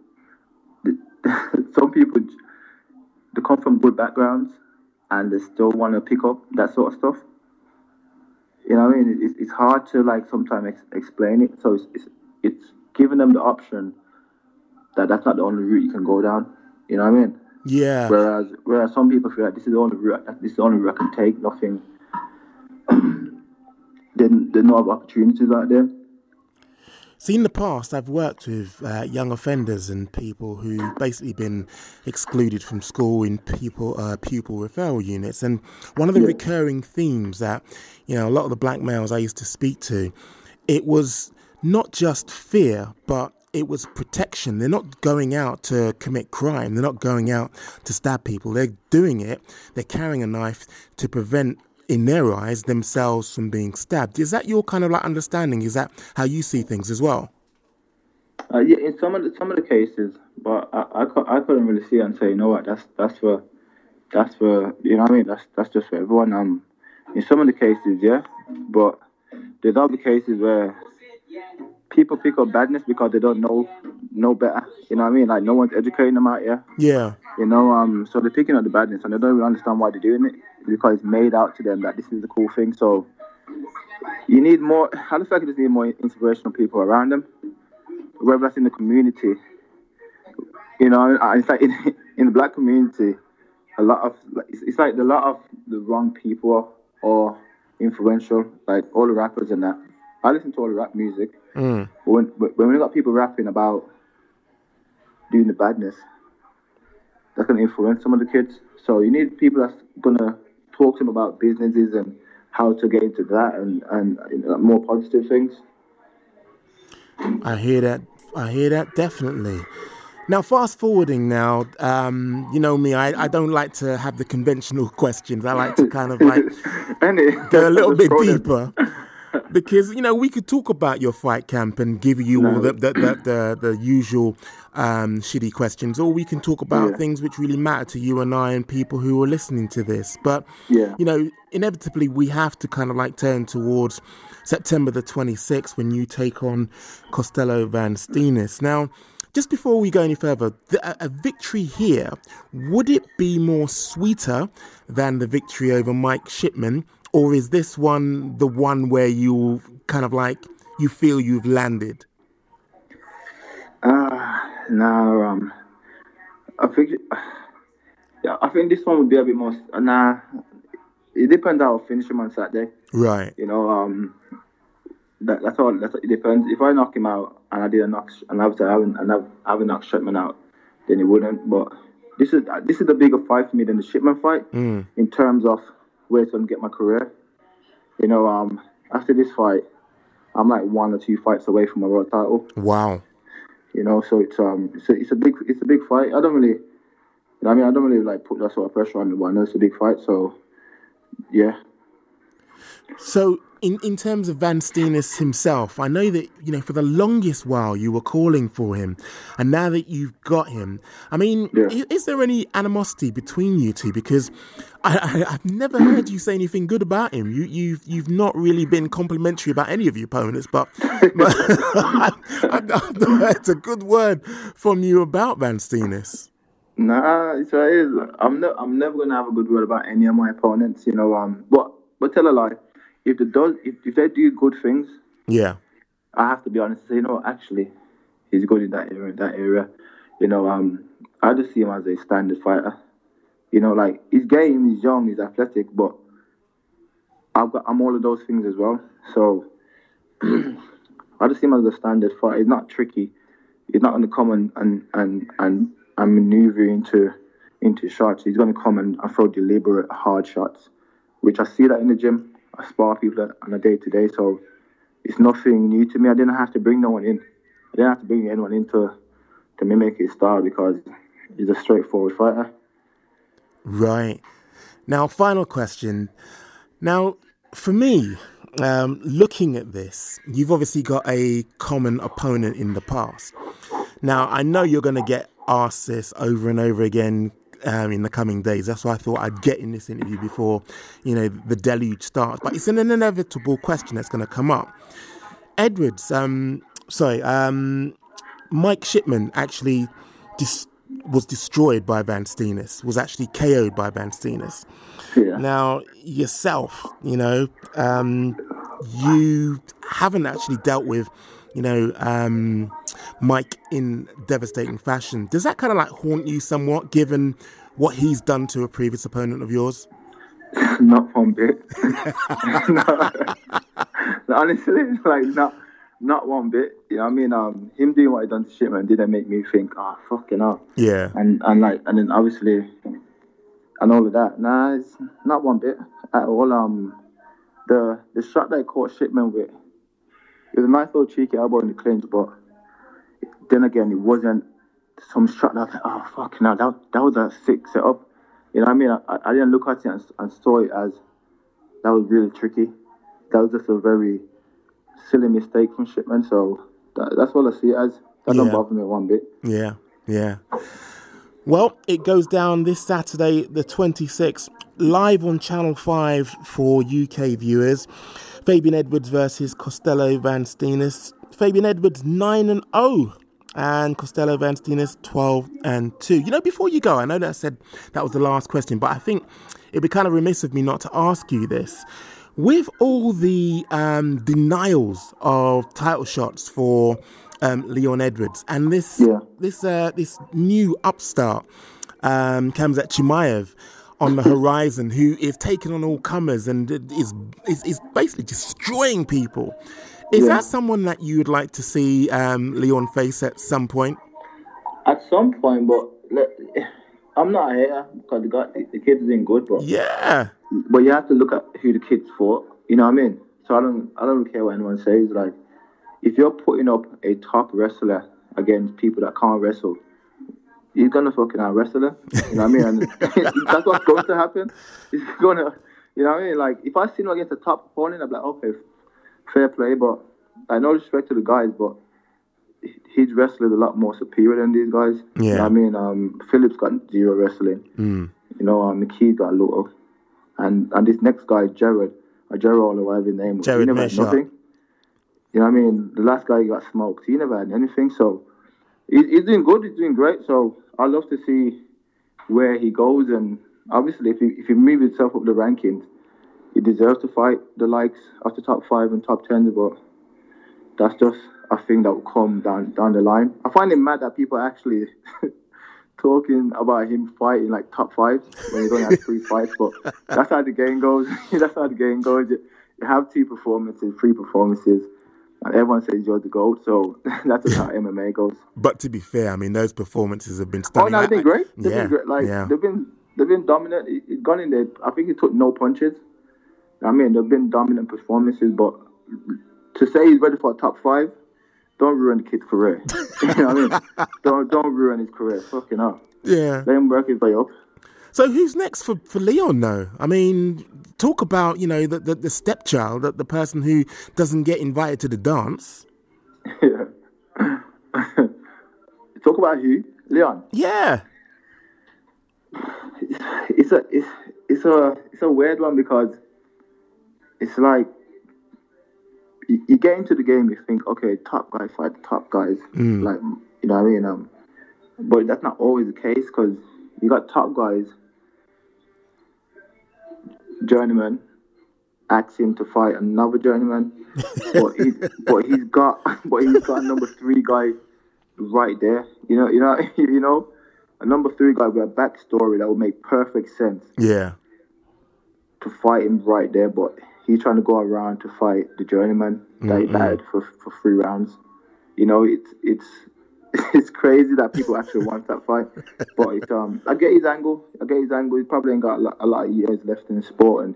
some people they come from good backgrounds and they still want to pick up that sort of stuff. You know what I mean? It's, it's hard to like sometimes ex- explain it. So it's, it's it's giving them the option that that's not the only route you can go down. You know what I mean? Yeah. Whereas whereas some people feel like this is the only route this is the only route I can take. Nothing. then there's no other opportunities out there. See, in the past, I've worked with uh, young offenders and people who've basically been excluded from school in people uh, pupil referral units. And one of the recurring themes that you know a lot of the black males I used to speak to, it was not just fear, but it was protection. They're not going out to commit crime. They're not going out to stab people. They're doing it. They're carrying a knife to prevent in their eyes themselves from being stabbed. Is that your kind of like understanding? Is that how you see things as well? Uh, yeah, in some of the some of the cases, but I, I, I couldn't really see it and say, you know what, that's that's for that's for you know what I mean. That's that's just for everyone. Um, in some of the cases, yeah, but there's other cases where people pick up badness because they don't know know better. You know what I mean? Like no one's educating them out here. Yeah. You know, um, so they're picking up the badness and they don't even understand why they're doing it because it's made out to them that this is the cool thing. So you need more. I just like you just need more inspirational people around them, whether that's in the community. You know, it's like in, in the black community, a lot of it's, it's like a lot of the wrong people or influential, like all the rappers and that. I listen to all the rap music. Mm. But when when we got people rapping about doing the badness, that's gonna influence some of the kids. So you need people that's gonna talk to them about businesses and how to get into that and and you know, more positive things. I hear that. I hear that definitely. Now, fast forwarding now, um, you know me, I, I don't like to have the conventional questions. I like to kind of like go a little bit deeper. Because, you know, we could talk about your fight camp and give you all the, the, the, the, the usual um, shitty questions, or we can talk about Yeah. things which really matter to you and I and people who are listening to this. But, Yeah. you know, inevitably we have to kind of like turn towards September the 26th when you take on Costello Van Steenis. Now, just before we go any further, the, a victory here, would it be more sweeter than the victory over Mike Shipman? Or is this one the one where you kind of like, you feel you've landed? Ah, nah, um, I think, yeah, I think this one would be a bit more. Nah, it depends how I finish him on Saturday. Right. You know, um, that, that's all. That's it depends. If I knock him out and I did a knock, and I haven't, and I've, I haven't knocked Shipman out, then he wouldn't. But this is this is the bigger fight for me than the Shipman fight Mm. in terms of where it's gonna get my career. You know, um, after this fight, I'm like one or two fights away from a world title. Wow. You know, so it's um, it's a, it's a big it's a big fight. I don't really, you know, I mean, I don't really like put that sort of pressure on me, but I know it's a big fight. So, yeah, So, in, in terms of Van Steenis himself, I know that, you know, for the longest while you were calling for him, and now that you've got him, I mean, Yeah. is, is there any animosity between you two? Because I, I've never heard you say anything good about him. You, you've, you've not really been complimentary about any of your opponents, but, but I, I've not heard a good word from you about Van Steenis. Nah, it's what it is. I'm no, I'm never gonna have a good word about any of my opponents. You know, um, but but tell a lie. If they does, if, if they do good things, Yeah. I have to be honest say, you know, actually, he's good in that area. That area, you know, um, I just see him as a standard fighter. You know, like his game, he's young, he's athletic, but I've got, I'm all of those things as well. So I just see him as a standard fighter. He's not tricky. He's not going to come and and and and, and maneuver into into shots. He's going to come and, and throw deliberate hard shots, which I see that in the gym. I spar people on a day to day, so it's nothing new to me. I didn't have to bring no one in. I didn't have to bring anyone in to, to mimic his style because he's a straightforward fighter. Right. Now, final question. Now, for me, um, looking at this, you've obviously got a common opponent in the past. Now, I know you're going to get asked this over and over again um, in the coming days. That's why I thought I'd get in this interview before, you know, the deluge starts. But it's an inevitable question that's going to come up. Edwards, um, sorry, um, Mike Shipman actually dis- was destroyed by Van Steenis, was actually KO'd by Van Steenis. Yeah. Now, yourself, you know, um, you haven't actually dealt with, you know, um, Mike in devastating fashion. Does that kind of like haunt you somewhat, given what he's done to a previous opponent of yours? not one bit. no. Honestly, like not not one bit. You know what I mean? Um, him doing what he done to Shipman didn't make me think, oh fucking hell. Yeah. And and like and then obviously and all of that. Nah, it's not one bit at all. Um, the the shot that I caught Shipman with, it was a nice little cheeky elbow in the clinch, but then again, it wasn't some shot that I was like, oh fucking hell, that that was a sick setup. You know what I mean? I, I didn't look at it and, and saw it as that was really tricky. That was just a very silly mistake from Shipman. So that, that's what I see it as. That don't bother me one bit. Yeah, yeah. Well, it goes down this Saturday, the 26th, live on Channel 5 for UK viewers. Fabian Edwards versus Costello Van Steenis. Fabian Edwards 9 and 0 and Costello Van Steenis 12 and 2. You know, before you go, I know that I said that was the last question, but I think it'd be kind of remiss of me not to ask you this. With all the um, denials of title shots for um, Leon Edwards and this Yeah. this uh, this new upstart um, Khamzat Chimaev on the horizon, who is taking on all comers and is, is is basically destroying people. Is Yeah. that someone that you would like to see um, Leon face at some point? At some point, but let, I'm not a hater because the, guy, the, kid's doing good, but Yeah, but you have to look at who the kids fought. You know what I mean? So I don't I don't care what anyone says. Like, if you're putting up a top wrestler against people that can't wrestle, you're gonna fucking out wrestle them. You know what I mean? And that's what's going to happen. It's gonna, you know what I mean? Like, if I see him against a top opponent, I'm like, okay, fair play. But I no respect to the guys, but his wrestling is a lot more superior than these guys. You know Yeah. what I mean? Um, Phillips got zero wrestling. Mm. You know, um, McKee's got a little. And and this next guy, Jared, or Gerald, or whatever his name was, he Jared never had nothing. You know what I mean? The last guy he got smoked. He never had anything. So he, he's doing good. He's doing great. So I love to see where he goes. And obviously, if he if he moves himself up the rankings, he deserves to fight the likes of the top five and top ten. But that's just a thing that will come down down the line. I find it mad that people actually talking about him fighting like top five when he's only had three fights. But that's how the game goes. that's how the game goes. You have two performances, three performances, and everyone says you're the GOAT. So that's just how MMA goes. but to be fair, I mean those performances have been Oh no, they've been great. They've yeah, been great. Like yeah. they've been they've been dominant. He- He's gone in there. I think he took no punches. I mean, they've been dominant performances, but to say he's ready for a top five, don't ruin the kid's career. you know what I mean? Don't don't ruin his career. Fucking up. yeah. Let him work his way up. So who's next for, for Leon though? I mean, talk about, you know, the, the, the stepchild, the, the person who doesn't get invited to the dance. Yeah. Talk about who? Leon. Yeah. It's a it's it's a it's a weird one because it's like you, you get into the game, you think, okay, top guys fight the top guys, like you know what I mean. Um, but that's not always the case because you got top guys, journeyman, asking to fight another journeyman, but he but he's got but he's got a number three guy right there. You know, you know, you know, a number three guy with a backstory that would make perfect sense Yeah. to fight him right there, but he's trying to go around to fight the journeyman that he batted for for three rounds. You know, it's it's it's crazy that people actually want that fight. But it's, um, I get his angle. I get his angle. He probably ain't got a lot, of years left in the sport, and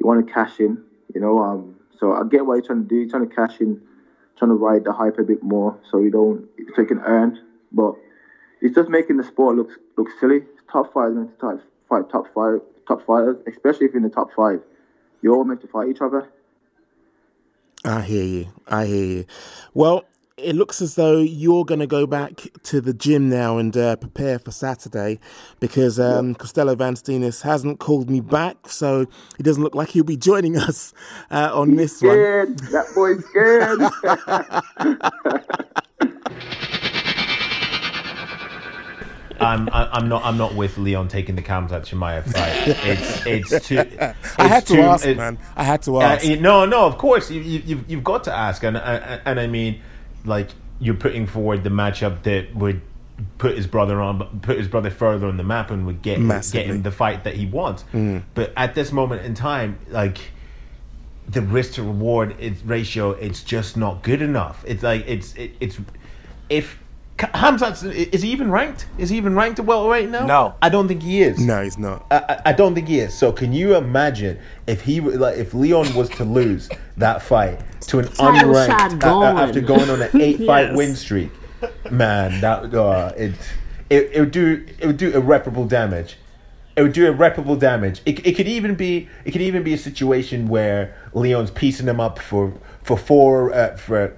you want to cash in. You know, um, so I get what he's trying to do. He's trying to cash in, trying to ride the hype a bit more, so you don't so he can earn. But it's just making the sport look look silly. Top five meant to top, fight top five top fighters, especially if you're in the top five. You're all meant to fight each other. I hear you. I hear you. Well, it looks as though you're going to go back to the gym now and uh, prepare for Saturday because um, Costello Van Steenis hasn't called me back, so it doesn't look like he'll be joining us uh, on this one. Scared. That boy's scared. I'm I- I'm not I'm not with Leon taking the Khamzat Chimaev fight. It's it's too. I had to too- ask, it- man. I had to Uh, ask. you- no, no, of course you, you, you've you've got to ask, and and, and I mean, like you're putting forward the matchup that would put his brother on, put his brother further on the map, and would get Massively. get him the fight that he wants. Mm. But at this moment in time, like the risk to reward it's ratio, it's just not good enough. It's like it's it, it's if. Hamzat's is he even ranked? Is he even ranked at welterweight now? No. I don't think he is. no, he's not. I, I- I don't think he is. So can you imagine if he w- like if Leon was to lose that fight to an Title unranked shot a- a- after going on an eight fight win streak? Man, that uh, it, it it would do it would do irreparable damage. It would do irreparable damage. It, it could even be it could even be a situation where Leon's piecing him up for for four uh, for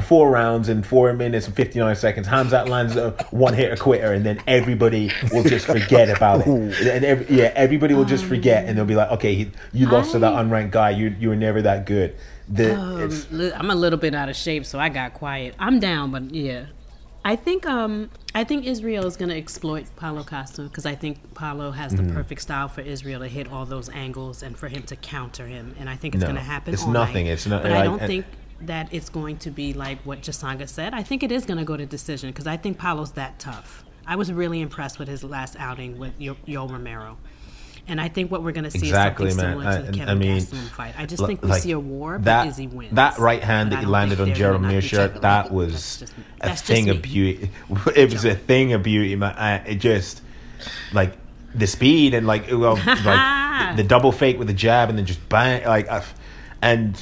four rounds in four minutes and 59 seconds. Hamzat lands a one hitter quitter, and then everybody will just forget about it. And every, yeah, everybody will just forget, and they'll be like, okay, he, you lost to that unranked guy. You you were never that good. The, Um, I'm a little bit out of shape, so I got quiet. I'm down, but yeah, I think um I think Israel is gonna exploit Paulo Costa because I think Paulo has the perfect style for Israel to hit all those angles and for him to counter him, and I think it's No, gonna happen. it's all nothing. night. It's not- But I- I don't I- think that it's going to be like what Chisanga said. I think it is gonna go to decision because I think Paulo's that tough. I was really impressed with his last outing with Yo, Yo Romero. And I think what we're going to see Exactly, is something man. similar to I- the I Kelvin mean, Gastelum fight. I just think we like, see a war, but that, Izzy wins. That right hand that I he landed on they're Gerald gonna knock each other Meerschaert, that was just- a thing of beauty. It was a thing of beauty, man. Uh, It just like the speed and like well, like the, the double fake with the jab and then just bang like, uh, and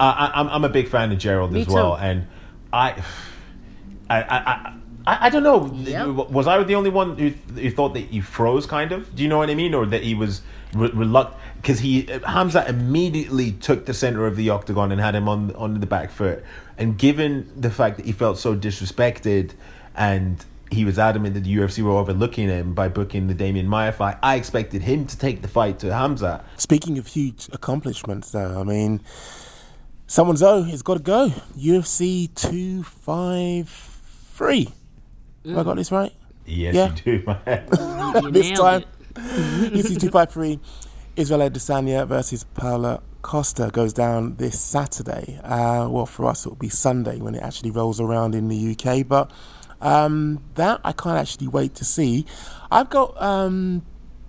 I, I, I'm I'm a big fan of Gerald Me as well, too. and I, I, I, I I, I don't know. Yep. Was I the only one who, who thought that he froze? Kind of. Do you know what I mean, or that he was re- reluctant because he uh, Hamza immediately took the center of the octagon and had him on on the back foot. And given the fact that he felt so disrespected, and he was adamant that the UFC were overlooking him by booking the Demian Maia fight, I expected him to take the fight to Hamza. Speaking of huge accomplishments, though, I mean, someone's oh, it's got to go. UFC two five three. Have I got this right? Yes, Yeah. you do, man. You this time, it. UFC 253, Israel Adesanya versus Paulo Costa goes down this Saturday. Uh, well, for us, it'll be Sunday when it actually rolls around in the UK. But um, that I can't actually wait to see. I've got um,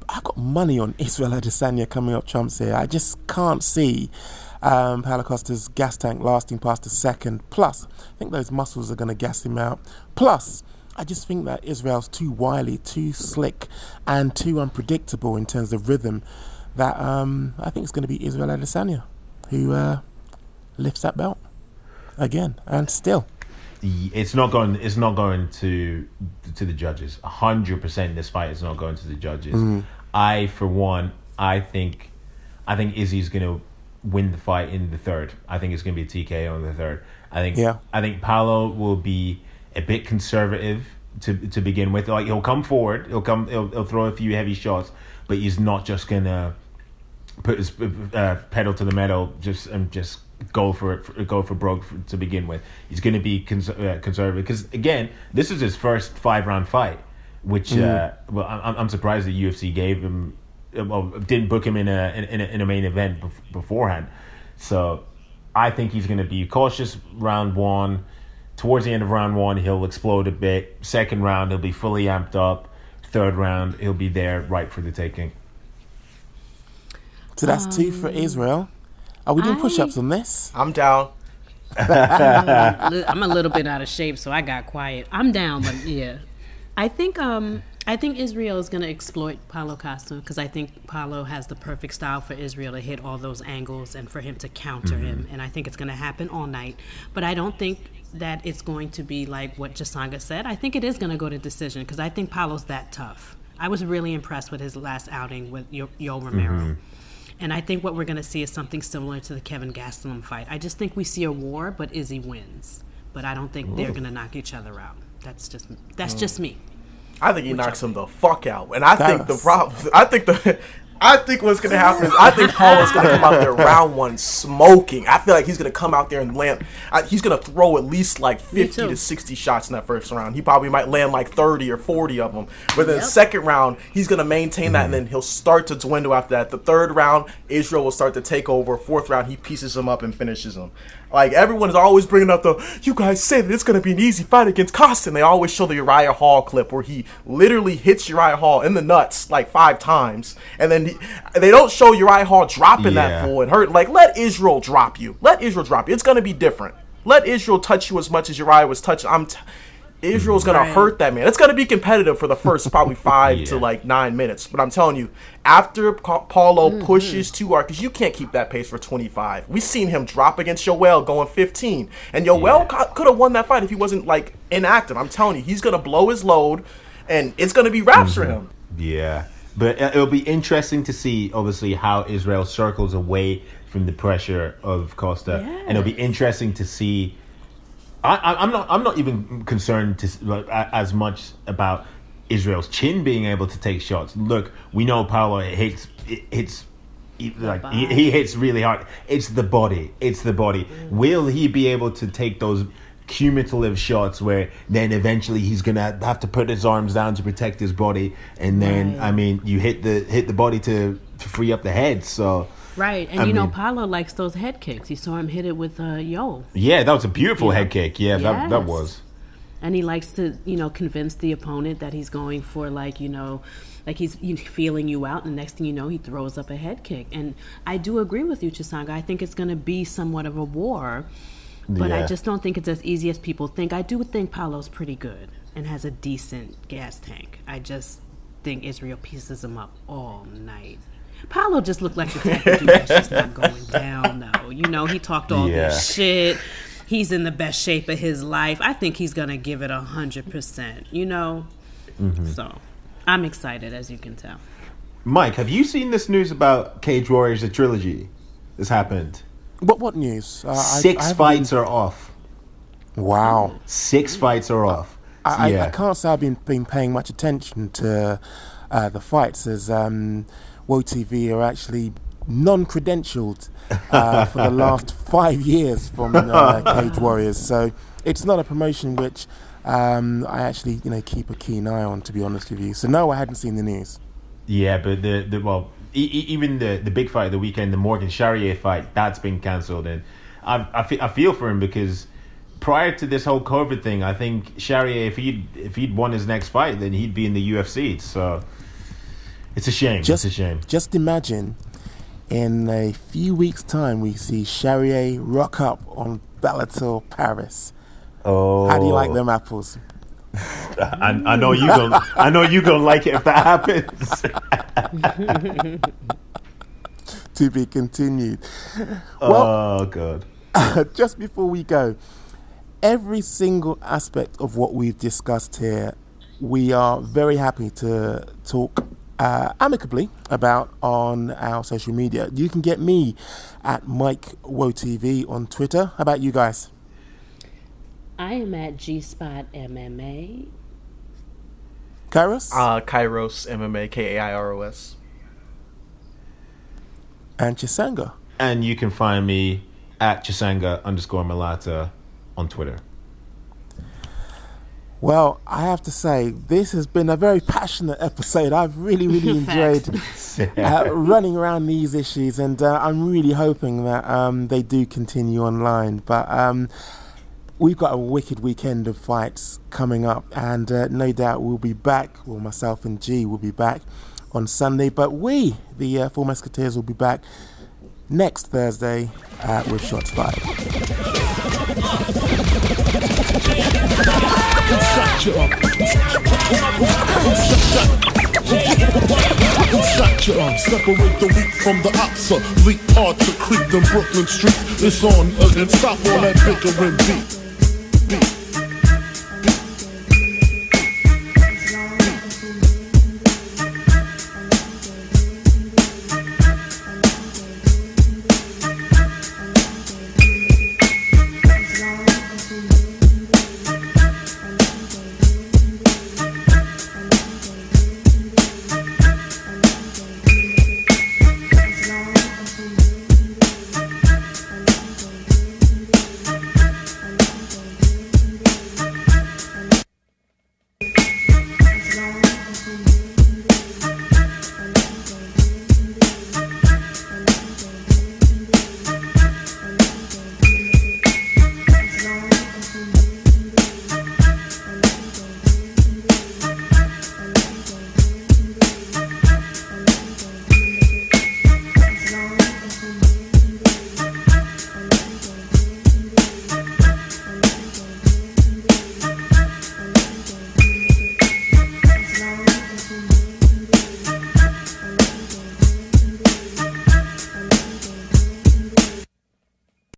I've got money on Israel Adesanya coming up trumps here. I just can't see um, Paulo Costa's gas tank lasting past a second. Plus, I think those muscles are going to gas him out. Plus, I just think that Israel's too wily, too slick, and too unpredictable in terms of rhythm. That um, I think it's going to be Israel Adesanya who uh, lifts that belt again and still. it's not going it's not going to to the judges 100% this fight is not going to the judges i for one i think i think izzy's going to win the fight in the third. I think it's going to be a tko in the third. I think Yeah. i think Paulo will be a bit conservative to to begin with. Like he'll come forward he'll come he'll, he'll throw a few heavy shots but he's not just going to put his uh, pedal to the metal just and just go for it for, go for broke for, to begin with. He's going to be cons- uh, conservative because again this is his first five round fight which uh, well I'm, I'm surprised the UFC gave him well didn't book him in a in, in a, in a main event bef- beforehand so I think he's going to be cautious round one towards the end of round one he'll explode a bit second round he'll be fully amped up third round he'll be there right for the taking So that's two for Israel. Are we doing I- push ups on this? I'm down. I'm a little bit out of shape, so I got quiet. I'm down, but yeah, I think um I think Israel is going to exploit Paulo Costa because I think Paulo has the perfect style for Israel to hit all those angles and for him to counter mm-hmm. him, and I think it's going to happen all night. But I don't think that it's going to be like what Chisanga said. I think it is going to go to decision because I think Paulo's that tough. I was really impressed with his last outing with Yo, Yo mm-hmm. Romero. And I think what we're going to see is something similar to the Kelvin Gastelum fight. I just think we see a war, but Izzy wins. But I don't think they're going to knock each other out. That's just that's just me. I think he knocks him the fuck out, and I think the That's- problem. I think the I think what's gonna happen is I think Paulo's gonna come out there round one smoking. I feel like he's gonna come out there and land. I, he's gonna throw at least like fifty to sixty shots in that first round. He probably might land like thirty or forty of them. But then the second round, he's gonna maintain that, and mm-hmm. then he'll start to dwindle after that. The third round, Israel will start to take over. Fourth round, he pieces him up and finishes him. Like everyone is always bringing up the, you guys say that it's gonna be an easy fight against Costin. They always show the Uriah Hall clip where he literally hits Uriah Hall in the nuts like five times, and then he, they don't show Uriah Hall dropping Yeah. that fool and hurt. Like let Israel drop you. Let Israel drop you. It's gonna be different. Let Israel touch you as much as Uriah was touched. I'm. T- Israel's gonna Right. hurt that man. It's gonna be competitive for the first probably five to like nine minutes. But I'm telling you, after Pa- Paulo pushes too hard, because you can't keep that pace for 25. We've seen him drop against Yoel going 15, and Yoel Yeah. could have won that fight if he wasn't like inactive. I'm telling you, he's gonna blow his load, and it's gonna be raps for him. Yeah, but uh, it'll be interesting to see, obviously, how Israel circles away from the pressure of Costa, and it'll be interesting to see. I, I'm not. I'm not even concerned to, like, as much about Israel's chin being able to take shots. Look, we know Paulo hits it hits. Like he, he hits really hard. It's the body. It's the body. Mm. Will he be able to take those cumulative shots where then eventually he's gonna have to put his arms down to protect his body, and then Right. I mean you hit the hit the body to to free up the head. So Right, and I you know, mean- Paulo likes those head kicks. You saw him hit it with uh, Yo, yeah, that was a beautiful Yeah. head kick. Yeah, that that was. and he likes to, you know, convince the opponent that he's going for like, you know, like he's feeling you out, and next thing you know, he throws up a head kick. And I do agree with you, Chisanga. I think it's going to be somewhat of a war, but I just don't think it's as easy as people think. I do think Paulo's pretty good and has a decent gas tank. I just think Israel pieces him up all night. Paulo just looked like the type of dude that's just not going down, though. You know, he talked all Yeah. this shit. He's in the best shape of his life. I think he's gonna give it a hundred percent. You know, so I'm excited, as you can tell. Mike, have you seen this news about Cage Warriors the trilogy? This happened. What what news? Uh, Six I haven't fights are off. Wow. Six fights are off. I, yeah. I, I can't say I've been, been paying much attention to uh, the fights as um, WoTV are actually non-credentialed uh, for the last five years from uh, Cage Warriors. So it's not a promotion which um, I actually you know keep a keen eye on. To be honest with you, so no, I hadn't seen the news. Yeah, but the, the well, e- e- even the the big fight of the weekend, the Morgan Charrier fight, that's been cancelled, and I I, fe- I feel for him because prior to this whole COVID thing, I think Charrier, if he would if he'd won his next fight, then he'd be in the UFC. So it's a shame. Just it's a shame. Just imagine, in a few weeks' time, we see Charrier rock up on Bellator Paris. Oh, How do you like them oh. apples? I, I know you gonna I know you gonna like it if that happens. To be continued. Well, oh god. just before we go, every single aspect of what we've discussed here, we are very happy to talk uh, amicably about on our social media. You can get me at Mike WoTV on Twitter. How about you guys? I am at G Spot MMA. Kairos Uh, Kairos MMA K A I R O S. and Chisanga. And you can find me at Chisanga underscore Malata on Twitter. Well, I have to say, this has been a very passionate episode. I've really, really enjoyed uh, running around these issues, and uh, I'm really hoping that um, they do continue online. But um, we've got a wicked weekend of fights coming up, and uh, no doubt we'll be back. Well, myself and G will be back on Sunday, but we, the uh, Four Musketeers, will be back next Thursday uh, with Shots Fired. Separate the weak from the oxa. Bleak parts of Creek and Brooklyn Street. It's on again. Stop all that bickering beat. beat.